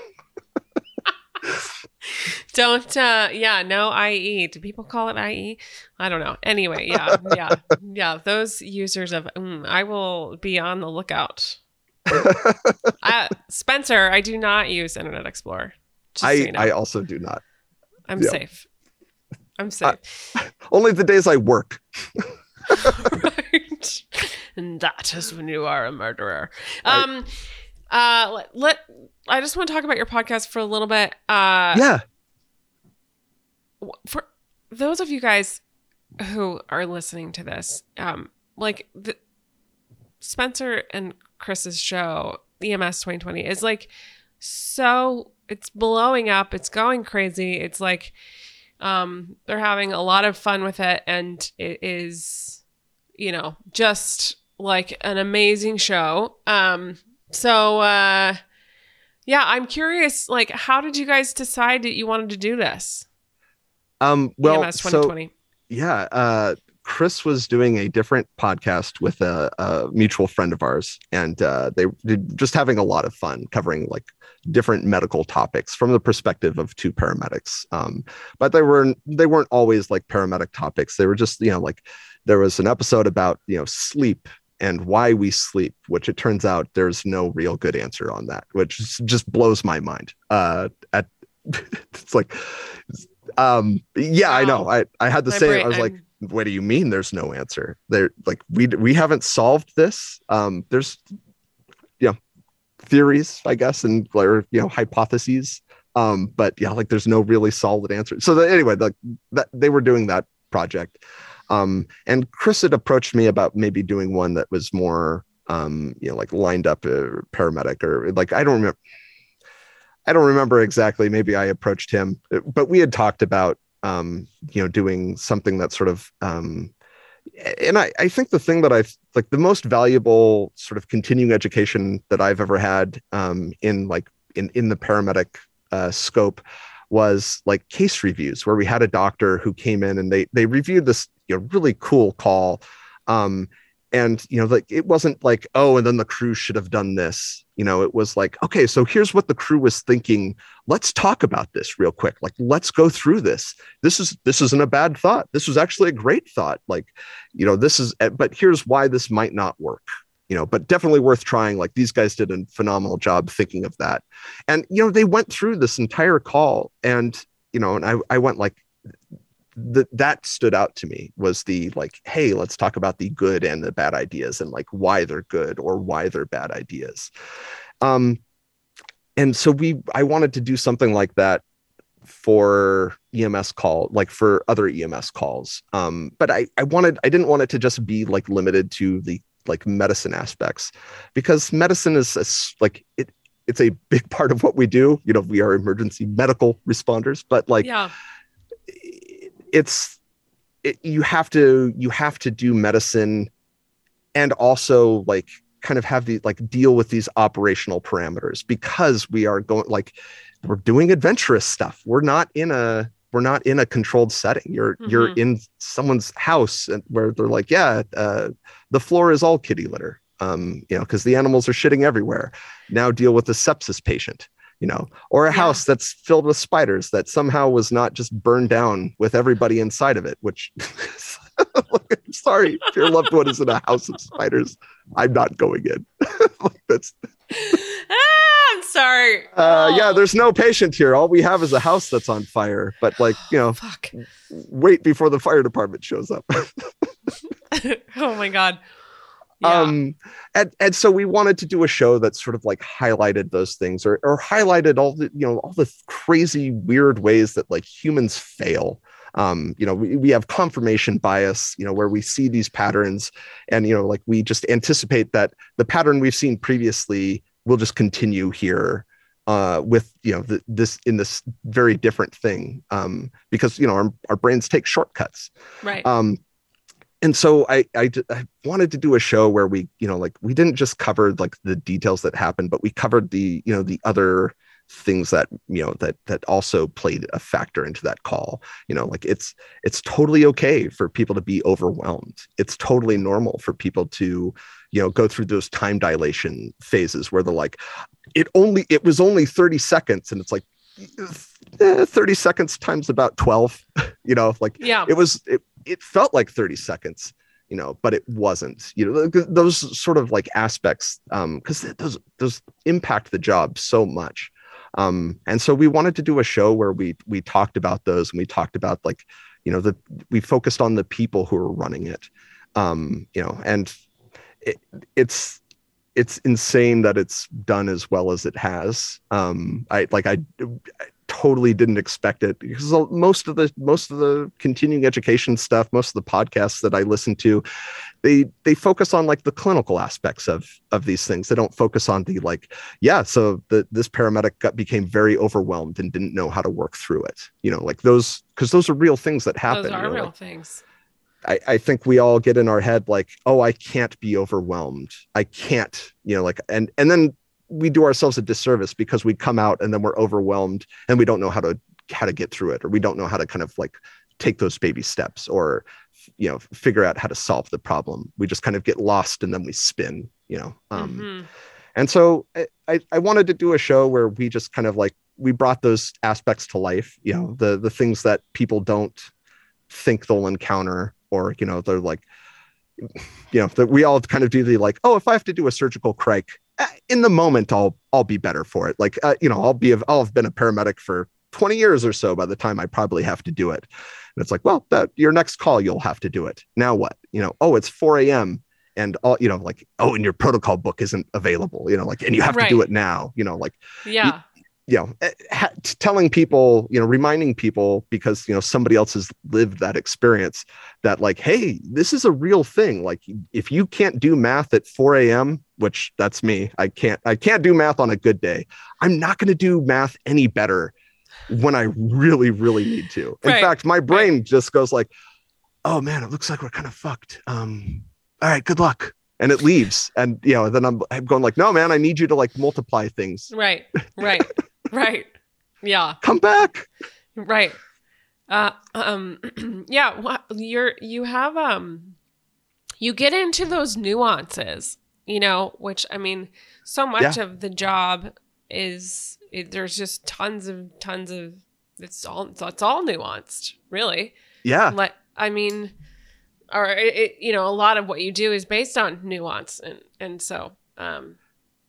Don't. uh Yeah. No. IE. Do people call it IE? I don't know. Anyway. Yeah. Yeah. yeah. Those users of. Mm, I will be on the lookout. uh, Spencer, I do not use Internet Explorer. Just so I you know. I also do not. I'm yeah. safe. I'm safe. Only the days I work. right. And that is when you are a murderer. Um uh let, let I just want to talk about your podcast for a little bit. Uh yeah. for those of you guys who are listening to this, um like the Spencer and Chris's show, EMS 2020 is like so it's blowing up, it's going crazy. It's like um they're having a lot of fun with it and it is you know, just like an amazing show. Um so uh yeah, I'm curious like how did you guys decide that you wanted to do this? Um well EMS so yeah, uh Chris was doing a different podcast with a, a mutual friend of ours, and uh, they did just having a lot of fun covering like different medical topics from the perspective of two paramedics. Um, but they were they weren't always like paramedic topics. They were just you know like there was an episode about you know sleep and why we sleep, which it turns out there's no real good answer on that, which just blows my mind. Uh, at it's like, um, yeah, wow. I know. I I had say brain, I was I'm... like, what do you mean? There's no answer. There, like we we haven't solved this. Um, there's, theories, I guess, and or you know hypotheses. Um, but yeah, like there's no really solid answer. So the, anyway, like that they were doing that project. Um, and Chris had approached me about maybe doing one that was more, um, you know, like lined up a paramedic or like I don't remember. I don't remember exactly. Maybe I approached him, but we had talked about, um, you know, doing something that sort of, um, and I, I think the thing that I've like the most valuable sort of continuing education that I've ever had um, in like in in the paramedic uh, scope was like case reviews where we had a doctor who came in and they they reviewed this you know really cool call um and you know like it wasn't like oh and then the crew should have done this you know it was like okay so here's what the crew was thinking. Let's talk about this real quick. Like let's go through this. This is this isn't a bad thought. This was actually a great thought. Like you know this is eh, but here's why this might not work you know but definitely worth trying. Like these guys did a phenomenal job thinking of that. And you know they went through this entire call and you know and i, I went like that that stood out to me was the like hey let's talk about the good and the bad ideas and like why they're good or why they're bad ideas. Um and so we i wanted to do something like that for ems call like for other ems calls. Um but i i wanted i didn't want it to just be like limited to the like medicine aspects because medicine is a, like it it's a big part of what we do. You know we are emergency medical responders but like yeah it's it, you have to you have to do medicine and also like kind of have the like deal with these operational parameters because we are going like we're doing adventurous stuff. We're not in a we're not in a controlled setting. You're mm-hmm. you're in someone's house and where they're like yeah uh, the floor is all kitty litter. Um you know because the animals are shitting everywhere. Now deal with the sepsis patient you know, or a yeah. house that's filled with spiders that somehow was not just burned down with everybody inside of it, which sorry if your loved one is in a house of spiders. I'm not going in. like that's ah, I'm sorry. Uh, oh. yeah, there's no patient here. All we have is a house that's on fire. But like, you know, Fuck. wait before the fire department shows up. oh my god. Yeah. Um, and and so we wanted to do a show that sort of like highlighted those things or or highlighted all the you know all the crazy weird ways that like humans fail. Um, you know, we, we have confirmation bias, you know, where we see these patterns and you know, like we just anticipate that the pattern we've seen previously will just continue here uh, with you know the, this in this very different thing um, because you know our, our brains take shortcuts right um, and so I, I, I wanted to do a show where we you know like we didn't just cover like the details that happened but we covered the you know the other things that you know that that also played a factor into that call. You know like it's it's totally okay for people to be overwhelmed. It's totally normal for people to you know go through those time dilation phases where they're like it only it was only 30 seconds and it's like eh, 30 seconds times about 12 you know like yeah. it was it, it felt like 30 seconds you know but it wasn't you know those sort of like aspects um because those those impact the job so much. Um and so we wanted to do a show where we we talked about those and we talked about like you know the we focused on the people who are running it. Um you know and it, it's it's insane that it's done as well as it has. Um i like i totally didn't expect it because most of the most of the continuing education stuff most of the podcasts that i listen to they they focus on like the clinical aspects of of these things. They don't focus on the like yeah so the, this paramedic got became very overwhelmed and didn't know how to work through it. You know like those because those are real things that happen those are you know, real like, things. I, I think we all get in our head like oh i can't be overwhelmed. I can't you know like and and then we do ourselves a disservice because we come out and then we're overwhelmed and we don't know how to how to get through it or we don't know how to kind of like take those baby steps or you know figure out how to solve the problem we just kind of get lost and then we spin you know um Mhm. and so I- I, wanted to do a show where we just kind of like we brought those aspects to life you know the the things that people don't think they'll encounter or you know they're like you know that we all kind of do the like oh if i have to do a surgical cric in the moment i'll i'll be better for it. Like uh, you know i'll be i'll have been a paramedic for 20 years or so by the time i probably have to do it. And it's like well that your next call you'll have to do it. Now what? You know oh it's 4 a.m and all you know like oh and your protocol book isn't available you know like and you have to do it now you know like Yeah. You know eh, ha- telling people you know reminding people because you know somebody else has lived that experience that like hey this is a real thing like if you can't do math at 4 a.m which that's me i can't i can't do math on a good day i'm not going to do math any better when i really really need to in Right, fact my brain just goes like oh man it looks like we're kind of fucked um all right good luck and it leaves and you know then i'm, I'm going like no man i need you to like multiply things Right. Right. Right. Yeah. come back Right. Uh, um, yeah. You're you have um, you get into those nuances, you know, which I mean, so much of the job is it, there's just tons of tons of it's all it's all nuanced, really. yeah Like I mean, or it, you know, a lot of what you do is based on nuance, and and so um,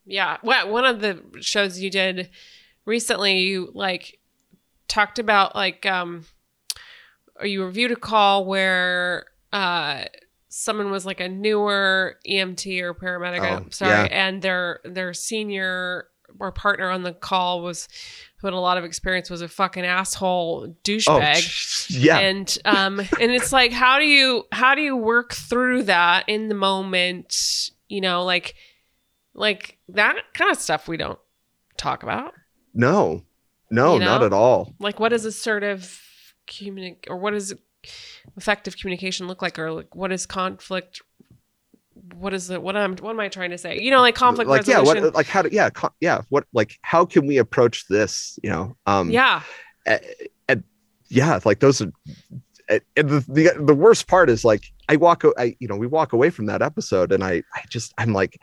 yeah. Well, one of the shows you did recently, you like talked about like um, or you reviewed a call where uh someone was like a newer EMT or paramedic. Oh, I'm sorry, yeah. and their their senior or partner on the call was who had a lot of experience was a fucking asshole douchebag. Oh, douchebag yeah. and um and it's like how do you how do you work through that in the moment you know like like that kind of stuff we don't talk about no, no, You not at all. like what does assertive communic or what does effective communication look like or like what is conflict what is it what am what am i trying to say you know like conflict like yeah, what like how to yeah, co- yeah, what like how can we approach this? You know, um, yeah a- and yeah, like those are. And the, the the worst part is like I walk I you know we walk away from that episode and I I just I'm like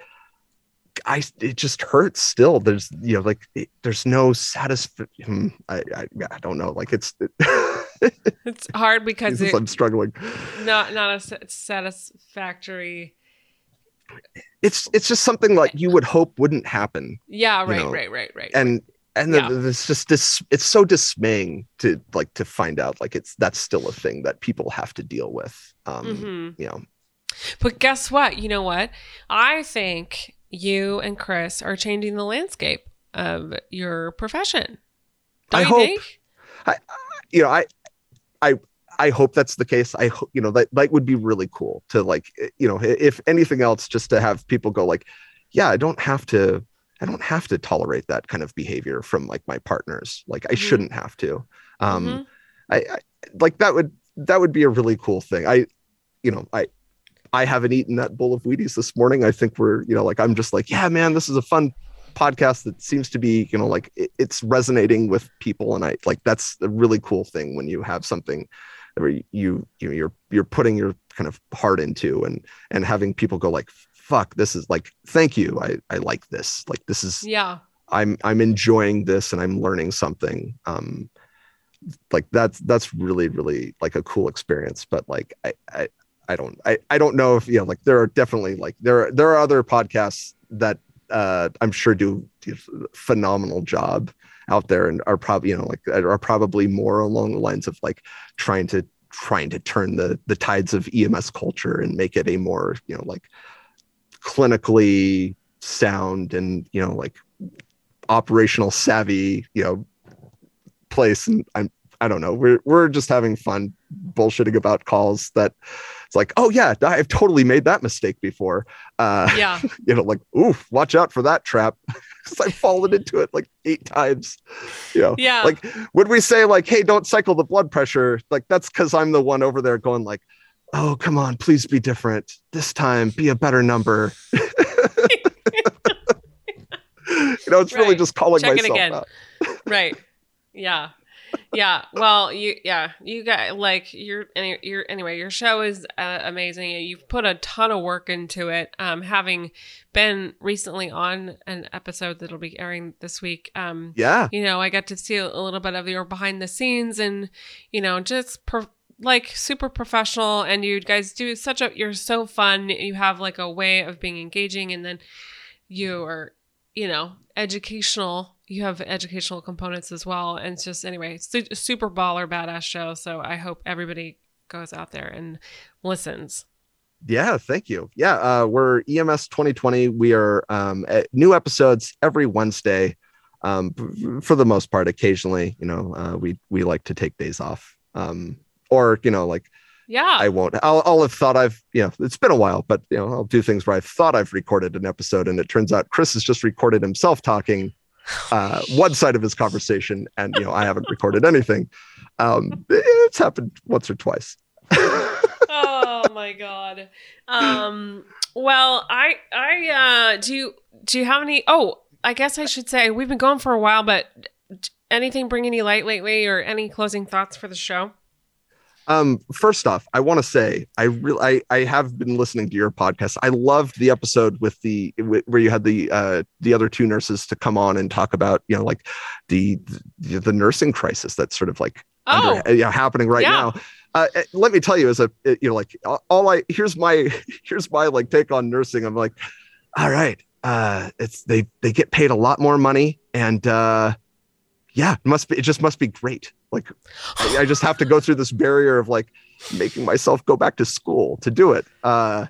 I it just hurts still there's you know like it, there's no satisfaction I, I I don't know like it's it's hard because Jesus, it, I'm struggling not not a satisfactory it's it's just something like you would hope wouldn't happen yeah You right know, right right right and and Yeah. it's just this it's so dismaying to like to find out like it's that's still a thing that people have to deal with um Mhm. you know But guess what? You know what? I think you and Chris are changing the landscape of your profession. Don't I you hope. think? you know i i i hope that's the case i hope you know that that would be really cool to like eh, you know if anything else just to have people go like yeah i don't have to i don't have to tolerate that kind of behavior from like my partners like i Mhm. shouldn't have to um Mhm. I, I like that would that would be a really cool thing i you know i i haven't eaten that bowl of wheaties this morning i think we're you know like i'm just like yeah man this is a fun podcast that seems to be you know like it, it's resonating with people and i like that's a really cool thing when you have something where you you know, you're you're putting your kind of heart into and and having people go like fuck this is like thank you i i like this like this is Yeah. I'm I'm enjoying this and I'm learning something. Um, like that's that's really really like a cool experience. But like I I, I don't I, I don't know if you know like there are definitely like there are there are other podcasts that uh, I'm sure do, do phenomenal job out there and are probably you know like are probably more along the lines of like trying to trying to turn the the tides of EMS culture and make it a more you know like clinically sound and you know like operational savvy you know place. And i'm i don't know. We're we're just having fun bullshitting about calls that it's like oh yeah i've totally made that mistake before uh Yeah. you know like oof watch out for that trap because i've fallen into it like eight times you know Yeah. like would we say like hey don't cycle the blood pressure like that's because i'm the one over there going like oh come on please be different this time be a better number you know it's really just calling Check it myself again. out right. Yeah. Yeah. Well, you yeah, you got like your any your anyway, your show is uh, amazing. You've put a ton of work into it. Um having been recently on an episode that'll be airing this week. Um Yeah. you know, I got to see a little bit of your behind the scenes and you know, just pro- like super professional and you guys do such a you're so fun. You have like a way of being engaging and then you are, you know, educational. You have educational components as well. And it's just anyway, su- super baller badass show. So I hope everybody goes out there and listens. Yeah, thank you. Yeah, uh, we're EMS 2020. We are um, at new episodes every Wednesday. Um, for the most part, occasionally, you know, uh, we we like to take days off, um, or you know, like Yeah. I won't. I'll, I'll have thought I've, you know, it's been a while, but you know, I'll do things where I've thought I've recorded an episode, and it turns out Chris has just recorded himself talking uh, one side of his conversation, and you know, I haven't recorded anything. Um, it's happened once or twice. oh my god. Um well, I I uh do you do you have any Oh, I guess I should say we've been going for a while, but anything bringing you light lately or any closing thoughts for the show? Um, first off, I want to say I really I, I have been listening to your podcast. I loved the episode with the where you had the uh the other two nurses to come on and talk about you know like the the, the nursing crisis that's sort of like Oh, under, you know, happening right yeah. now. Uh, eh, let me tell you, as a eh, you know, like all I here's my here's my like take on nursing. I'm like, all right, uh, it's they they get paid a lot more money, and uh, yeah, it must be it just must be great. Like I I just have to go through this barrier of like making myself go back to school to do it. Uh,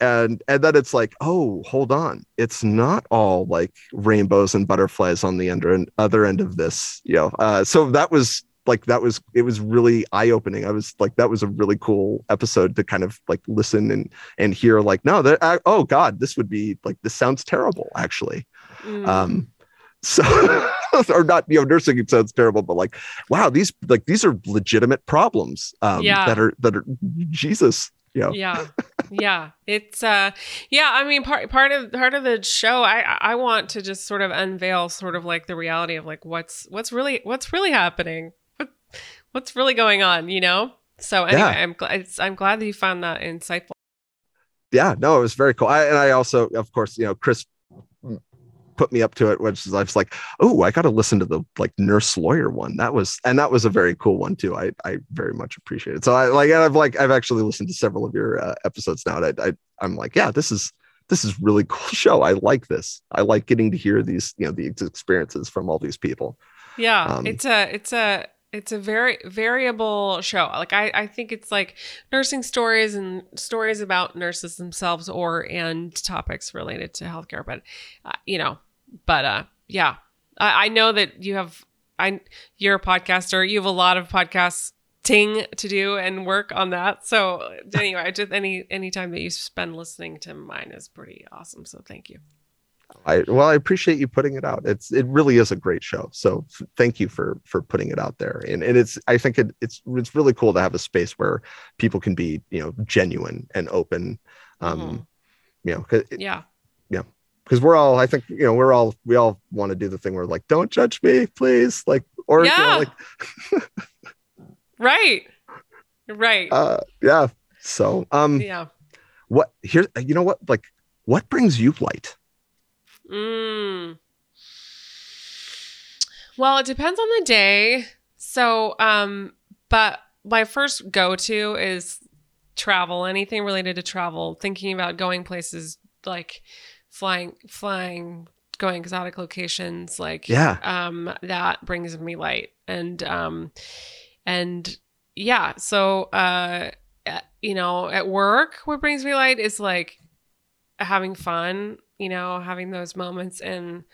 and and then it's like, oh, hold on, it's not all like rainbows and butterflies on the under other end of this, you know. Uh, so that was like that was it was really eye opening. I was like that was a really cool episode to kind of like listen and and hear like no that I, oh god this would be like this sounds terrible actually Mm. um so or not you know nursing it sounds terrible but like wow these like these are legitimate problems um Yeah. that are that are jesus you know. Yeah. Yeah. It's uh yeah i mean part part of part of the show i i want to just sort of unveil sort of like the reality of like what's what's really what's really happening? What, what's really going on you know? So anyway Yeah. i'm glad i'm glad that you found that insightful. Yeah no it was very cool. I, and i also of course you know chris put me up to it which is i was like oh i gotta listen to the like nurse lawyer one. That was and that was a very cool one too. I i very much appreciate it. So i like i've like i've actually listened to several of your uh, episodes now and I, I i'm like yeah this is this is really cool show. I like this. I like getting to hear these you know these experiences from all these people. Yeah, Um, it's a it's a it's a very variable show. Like I I think it's like nursing stories and stories about nurses themselves or and topics related to healthcare. But uh, you know, but uh, yeah, I, I know that you have I you're a podcaster. You have a lot of podcasting to do and work on that. So anyway, just any any time that you spend listening to mine is pretty awesome. So thank you. I well, I appreciate you putting it out. It's it really is a great show. So f- thank you for for putting it out there. And and it's I think it, it's it's really cool to have a space where people can be you know genuine and open. Um, Mhm. you know, yeah. Yeah. We're all I think you know we're all we all want to do the thing where like don't judge me, please, like or you know, like Right. Right. uh yeah. So um, yeah. what here you know what like what brings you light? Mm. Well, it depends on the day. So, um, but my first go to is travel, anything related to travel, thinking about going places like flying, flying, going exotic locations, like, Yeah. um, that brings me light. And, um, and yeah, so, uh, you know, at work, what brings me light is like having fun, you know, having those moments in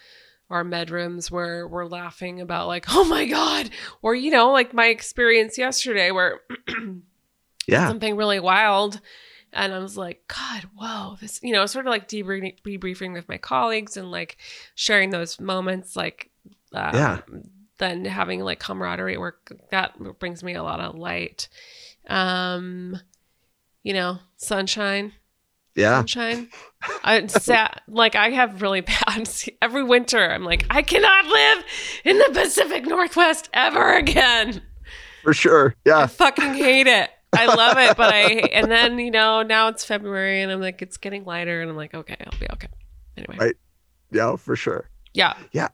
our med rooms where we're laughing about like, oh my God. Or, you know, like my experience yesterday where Yeah. something really wild. And I was like, God, whoa, this, you know, sort of like debriefing, debriefing with my colleagues and like sharing those moments, like, um, Yeah. Then having like camaraderie at work, that brings me a lot of light. Um, you know, sunshine, Yeah. sunshine. I sat like I have really bad every winter. I'm like I cannot live in the Pacific Northwest ever again. For sure. Yeah. I fucking hate it. I love it, but I and then you know now it's February and I'm like it's getting lighter and I'm like okay I'll be okay. Anyway. Right. Yeah, for sure. Yeah. Yeah.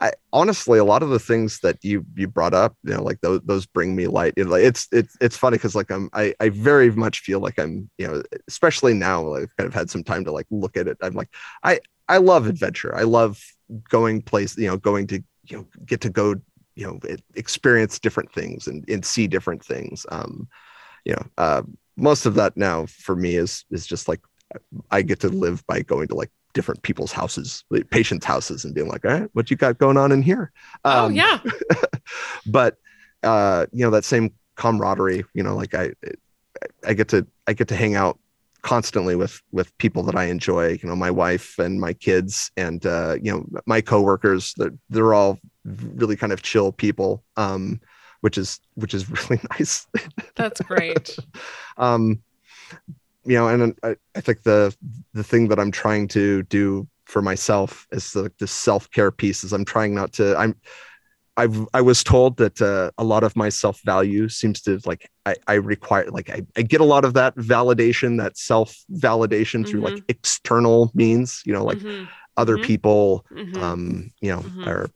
I honestly, a lot of the things that you you brought up, you know, like those those bring me light. It, like it's it's it's funny because like I'm I I very much feel like I'm you know especially now like, I've kind of had some time to like look at it. I'm like I I love adventure. I love going place you know going to you know get to go you know experience different things and and see different things. Um, you know, uh, most of that now for me is is just like I get to live by going to like different people's houses, like patients' houses, and being like, all right, what you got going on in here? Um, oh yeah. but uh, you know, that same camaraderie, you know, like I I get to I get to hang out constantly with with people that I enjoy, you know, my wife and my kids and uh, you know, my coworkers, they're they're all really kind of chill people. Um, which is which is really nice. That's great. um, you know, and I, I think the the thing that I'm trying to do for myself is the, the self care piece. Is I'm trying not to. I'm. I've I was told that uh, a lot of my self value seems to like I, I require like I, I get a lot of that validation that self validation mm-hmm. through like mm-hmm. external means you know like mm-hmm. other mm-hmm. people mm-hmm. um you know mm-hmm. or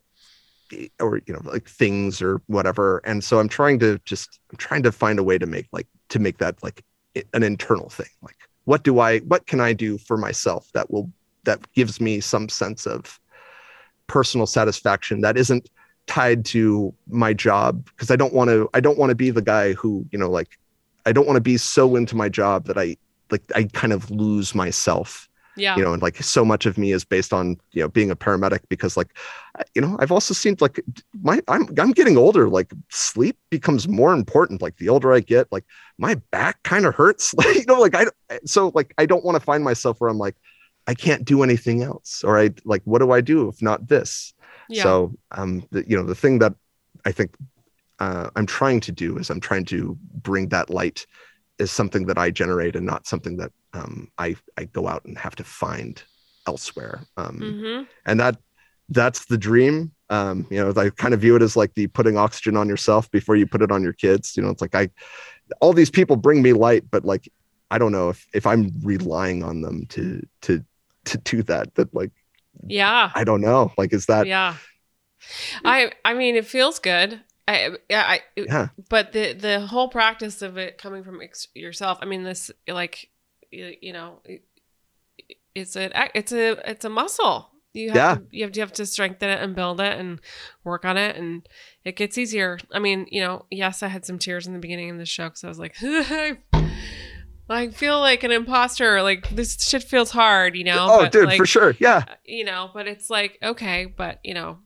or you know like things or whatever. And so i'm trying to just i'm trying to find a way to make like to make that like an internal thing. Like what do i what can i do for myself that will that gives me some sense of personal satisfaction that isn't tied to my job? Because i don't want to i don't want to be the guy who you know like i don't want to be so into my job that i like i kind of lose myself yeah you know and like so much of me is based on you know being a paramedic because like you know i've also seen like my i'm i'm getting older like sleep becomes more important like the older i get like my back kind of hurts like you know like i so like i don't want to find myself where i'm like i can't do anything else or i like what do i do if not this yeah. so um the, you know the thing that i think uh, i'm trying to do is i'm trying to bring that light is something that i generate and not something that um, I I go out and have to find elsewhere. Um, mm-hmm. And that that's the dream. Um, you know, I kind of view it as like the putting oxygen on yourself before you put it on your kids. You know, it's like I all these people bring me light, but like I don't know if if I'm relying on them to to to do that. That like yeah, I don't know. Like, is that yeah? I I mean, it feels good. I, I, yeah. But the the whole practice of it coming from ex- yourself. I mean, this like you know, it's a it's a it's a muscle. You have yeah. to, you have to have to strengthen it and build it and work on it, and it gets easier. I mean, you know, yes, I had some tears in the beginning of the show because I was like, I feel like an imposter. Like this shit feels hard, you know. Oh, but dude, like, for sure, yeah. You know, but it's like okay, but you know,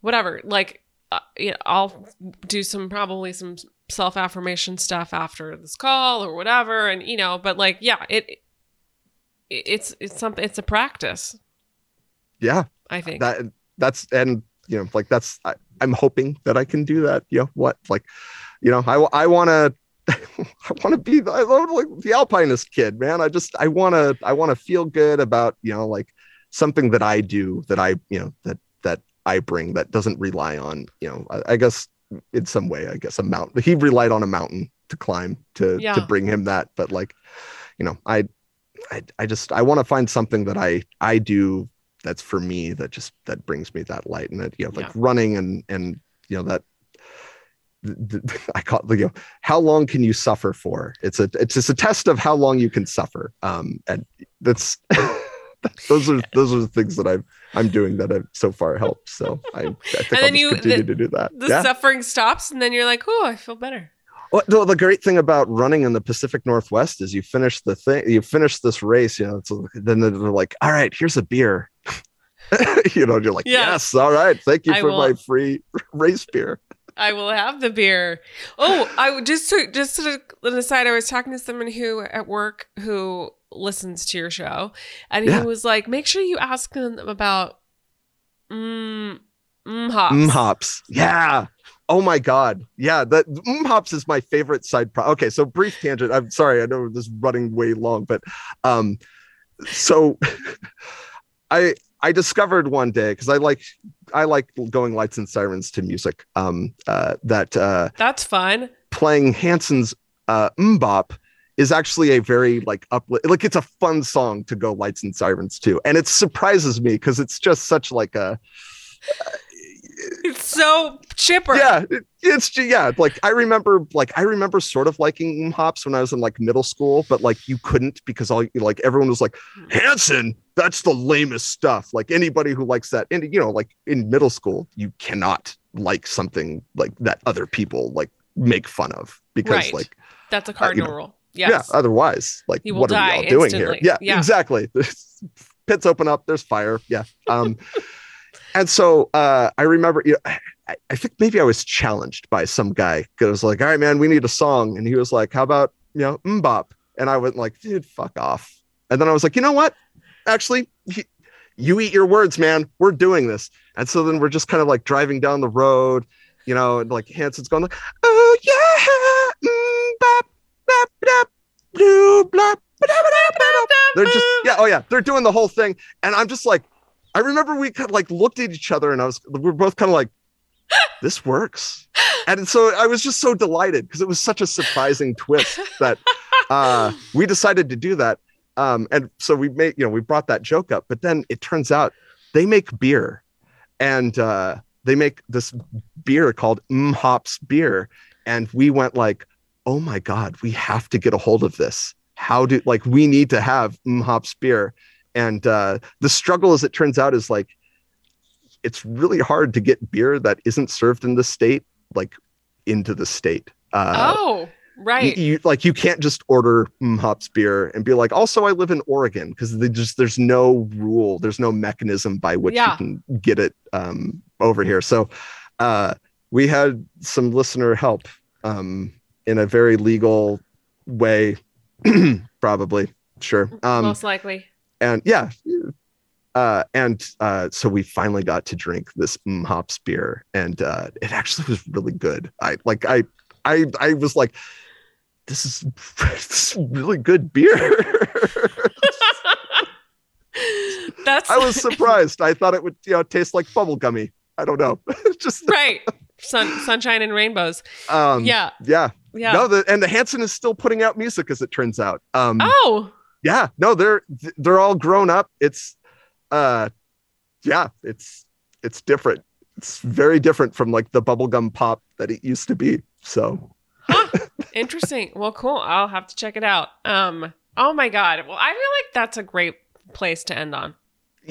whatever. Like, uh, you know, I'll do some probably some self affirmation stuff after this call or whatever, and you know, but like, yeah, it, it's it's something. It's a practice. Yeah, I think that that's and you know, like that's I, I'm hoping that I can do that. You know, what like, you know, I I want to. I want to be I love like the alpinist kid, man. I just I want to I want to feel good about, you know, like something that I do that I, you know, that that I bring that doesn't rely on, you know, I, I guess in some way, I guess a mountain. He relied on a mountain to climb to yeah. to bring him that. But like, you know, I I, I just I want to find something that I I do that's for me that just that brings me that light and that you know like yeah. running and and you know that I call it, you know, how long can you suffer for? It's a, it's just a test of how long you can suffer. Um, and that's, those are, those are the things that I've, I'm doing that have so far helped. So I, I think and I'll then you continue the, to do that. The yeah. suffering stops, and then you're like, oh, I feel better. Well, the, the, great thing about running in the Pacific Northwest is you finish the thing, you finish this race, you know, then they're like, all right, here's a beer. you know, you're like, yeah. yes, all right, thank you I for will. my free race beer. I will have the beer. Oh, I just to just to an aside, I was talking to someone who at work who listens to your show, and yeah. he was like, "Make sure you ask them about mm, mm hops." Mm hops, yeah. Oh my god, yeah. That mm hops is my favorite side. Pro- okay, so brief tangent. I'm sorry, I know this is running way long, but um, so I I discovered one day because I like I like going lights and sirens to music. Um, uh, that uh, That's fun. playing Hanson's uh, MMMBop is actually a very like up like it's a fun song to go lights and sirens to, and it surprises me because it's just such like a It's so chipper. yeah it- it's yeah like i remember like i remember sort of liking um hops when i was in like middle school but like you couldn't because all like everyone was like hanson that's the lamest stuff like anybody who likes that and you know like in middle school you cannot like something like that other people like make fun of because Right. like That's a cardinal know, rule. Yes. yeah otherwise like what are we all doing instantly. here yeah, Yeah. exactly. Pits open up there's fire. Yeah um and so uh i remember you know, I, I think maybe i was challenged by some guy because I was like all right man we need a song. And he was like how about you know MMMBop? And i went like dude fuck off. And then i was like you know what? Actually he, you eat your words man. We're doing this. And so then we're just kind of like driving down the road you know and like hanson's going like oh yeah mm, bop, they're just yeah oh yeah they're doing the whole thing. And i'm just like i remember we kind of like looked at each other and i was we were both kind of like this works. And so i was just so delighted because it was such a surprising twist that uh we decided to do that. Um and so we made you know we brought that joke up but then it turns out they make beer. And uh they make this beer called MMMHops beer. And we went like oh my god we have to get a hold of this how do like we need to have hops beer and uh the struggle as it turns out is like it's really hard to get beer that isn't served in the state like into the state uh oh, right. you- like you can't just order hops beer and be like also i live in oregon because they just there's no rule there's no mechanism by which Yeah. you can get it um over here so uh we had some listener help um in a very legal way probably sure. Um Most likely. and yeah uh and uh so we finally got to drink this mm, hops beer and uh it actually was really good. I like i i i was like this is this is really good beer. That's i was surprised. I thought it would you know taste like bubble gummy. I don't know. Just right. Sun, sunshine and rainbows. um yeah. yeah Yeah. no the, and the hanson is still putting out music as it turns out um oh, yeah no they're they're all grown up it's uh yeah it's it's different it's very different from like the bubblegum pop that it used to be so interesting. Well, cool. I'll have to check it out. Um. Oh my god. Well, I feel like that's a great place to end on.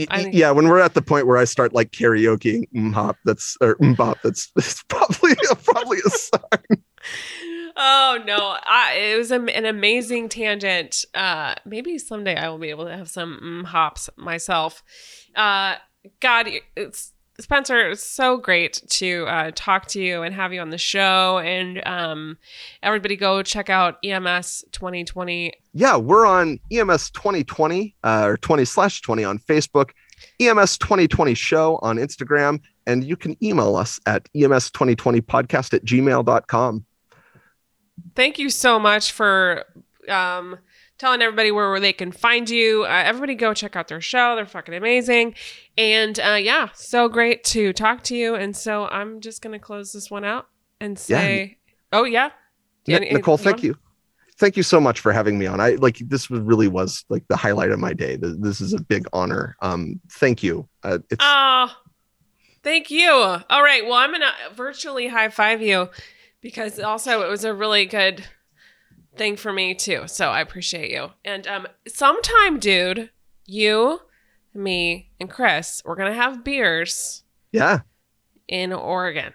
I think- yeah when we're at the point where i start like karaoke hop that's or bop that's it's probably probably a sign Oh no! I, it was an amazing tangent. Uh, maybe someday I will be able to have some mm, hops myself. Uh, God, it's Spencer. It's so great to uh, talk to you and have you on the show. And um, everybody, go check out EMS 2020. yeah we're on ems 2020 uh, or 20 slash 20 on facebook ems 2020 show on instagram and you can email us at E ems 2020 podcast at gmail.com Thank you so much for um, telling everybody where, they can find you. Uh, everybody, go check out their show. They're fucking amazing. And uh, yeah, so great to talk to you. And so I'm just going to close this one out and Yeah. say, oh, yeah. Yeah, Any- Nicole, you thank want- you. Thank you so much for having me on. I like this was really was like the highlight of my day. Th- This is a big honor. Um, thank you. Uh, it's Oh, thank you. All right. Well, I'm going to virtually high five you because also it was a really good thing for me too. So I appreciate you. And um, sometime, dude, you, me, and Chris, we're going to have beers yeah. in Oregon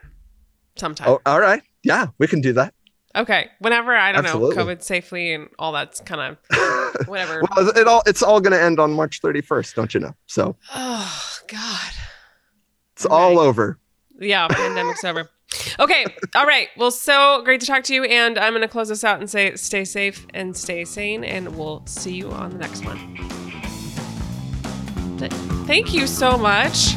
sometime. Oh, all right. Yeah, we can do that. Okay. Whenever, I don't Absolutely. know, COVID safely and all that's kind of whatever. well, it all it's all going to end on March 31st, don't you know? So oh, God. it's all Right. over. Yeah, pandemic's over. Okay. All right. Well, so great to talk to you. And I'm going to close this out and say stay safe and stay sane. And we'll see you on the next one. Thank you so much.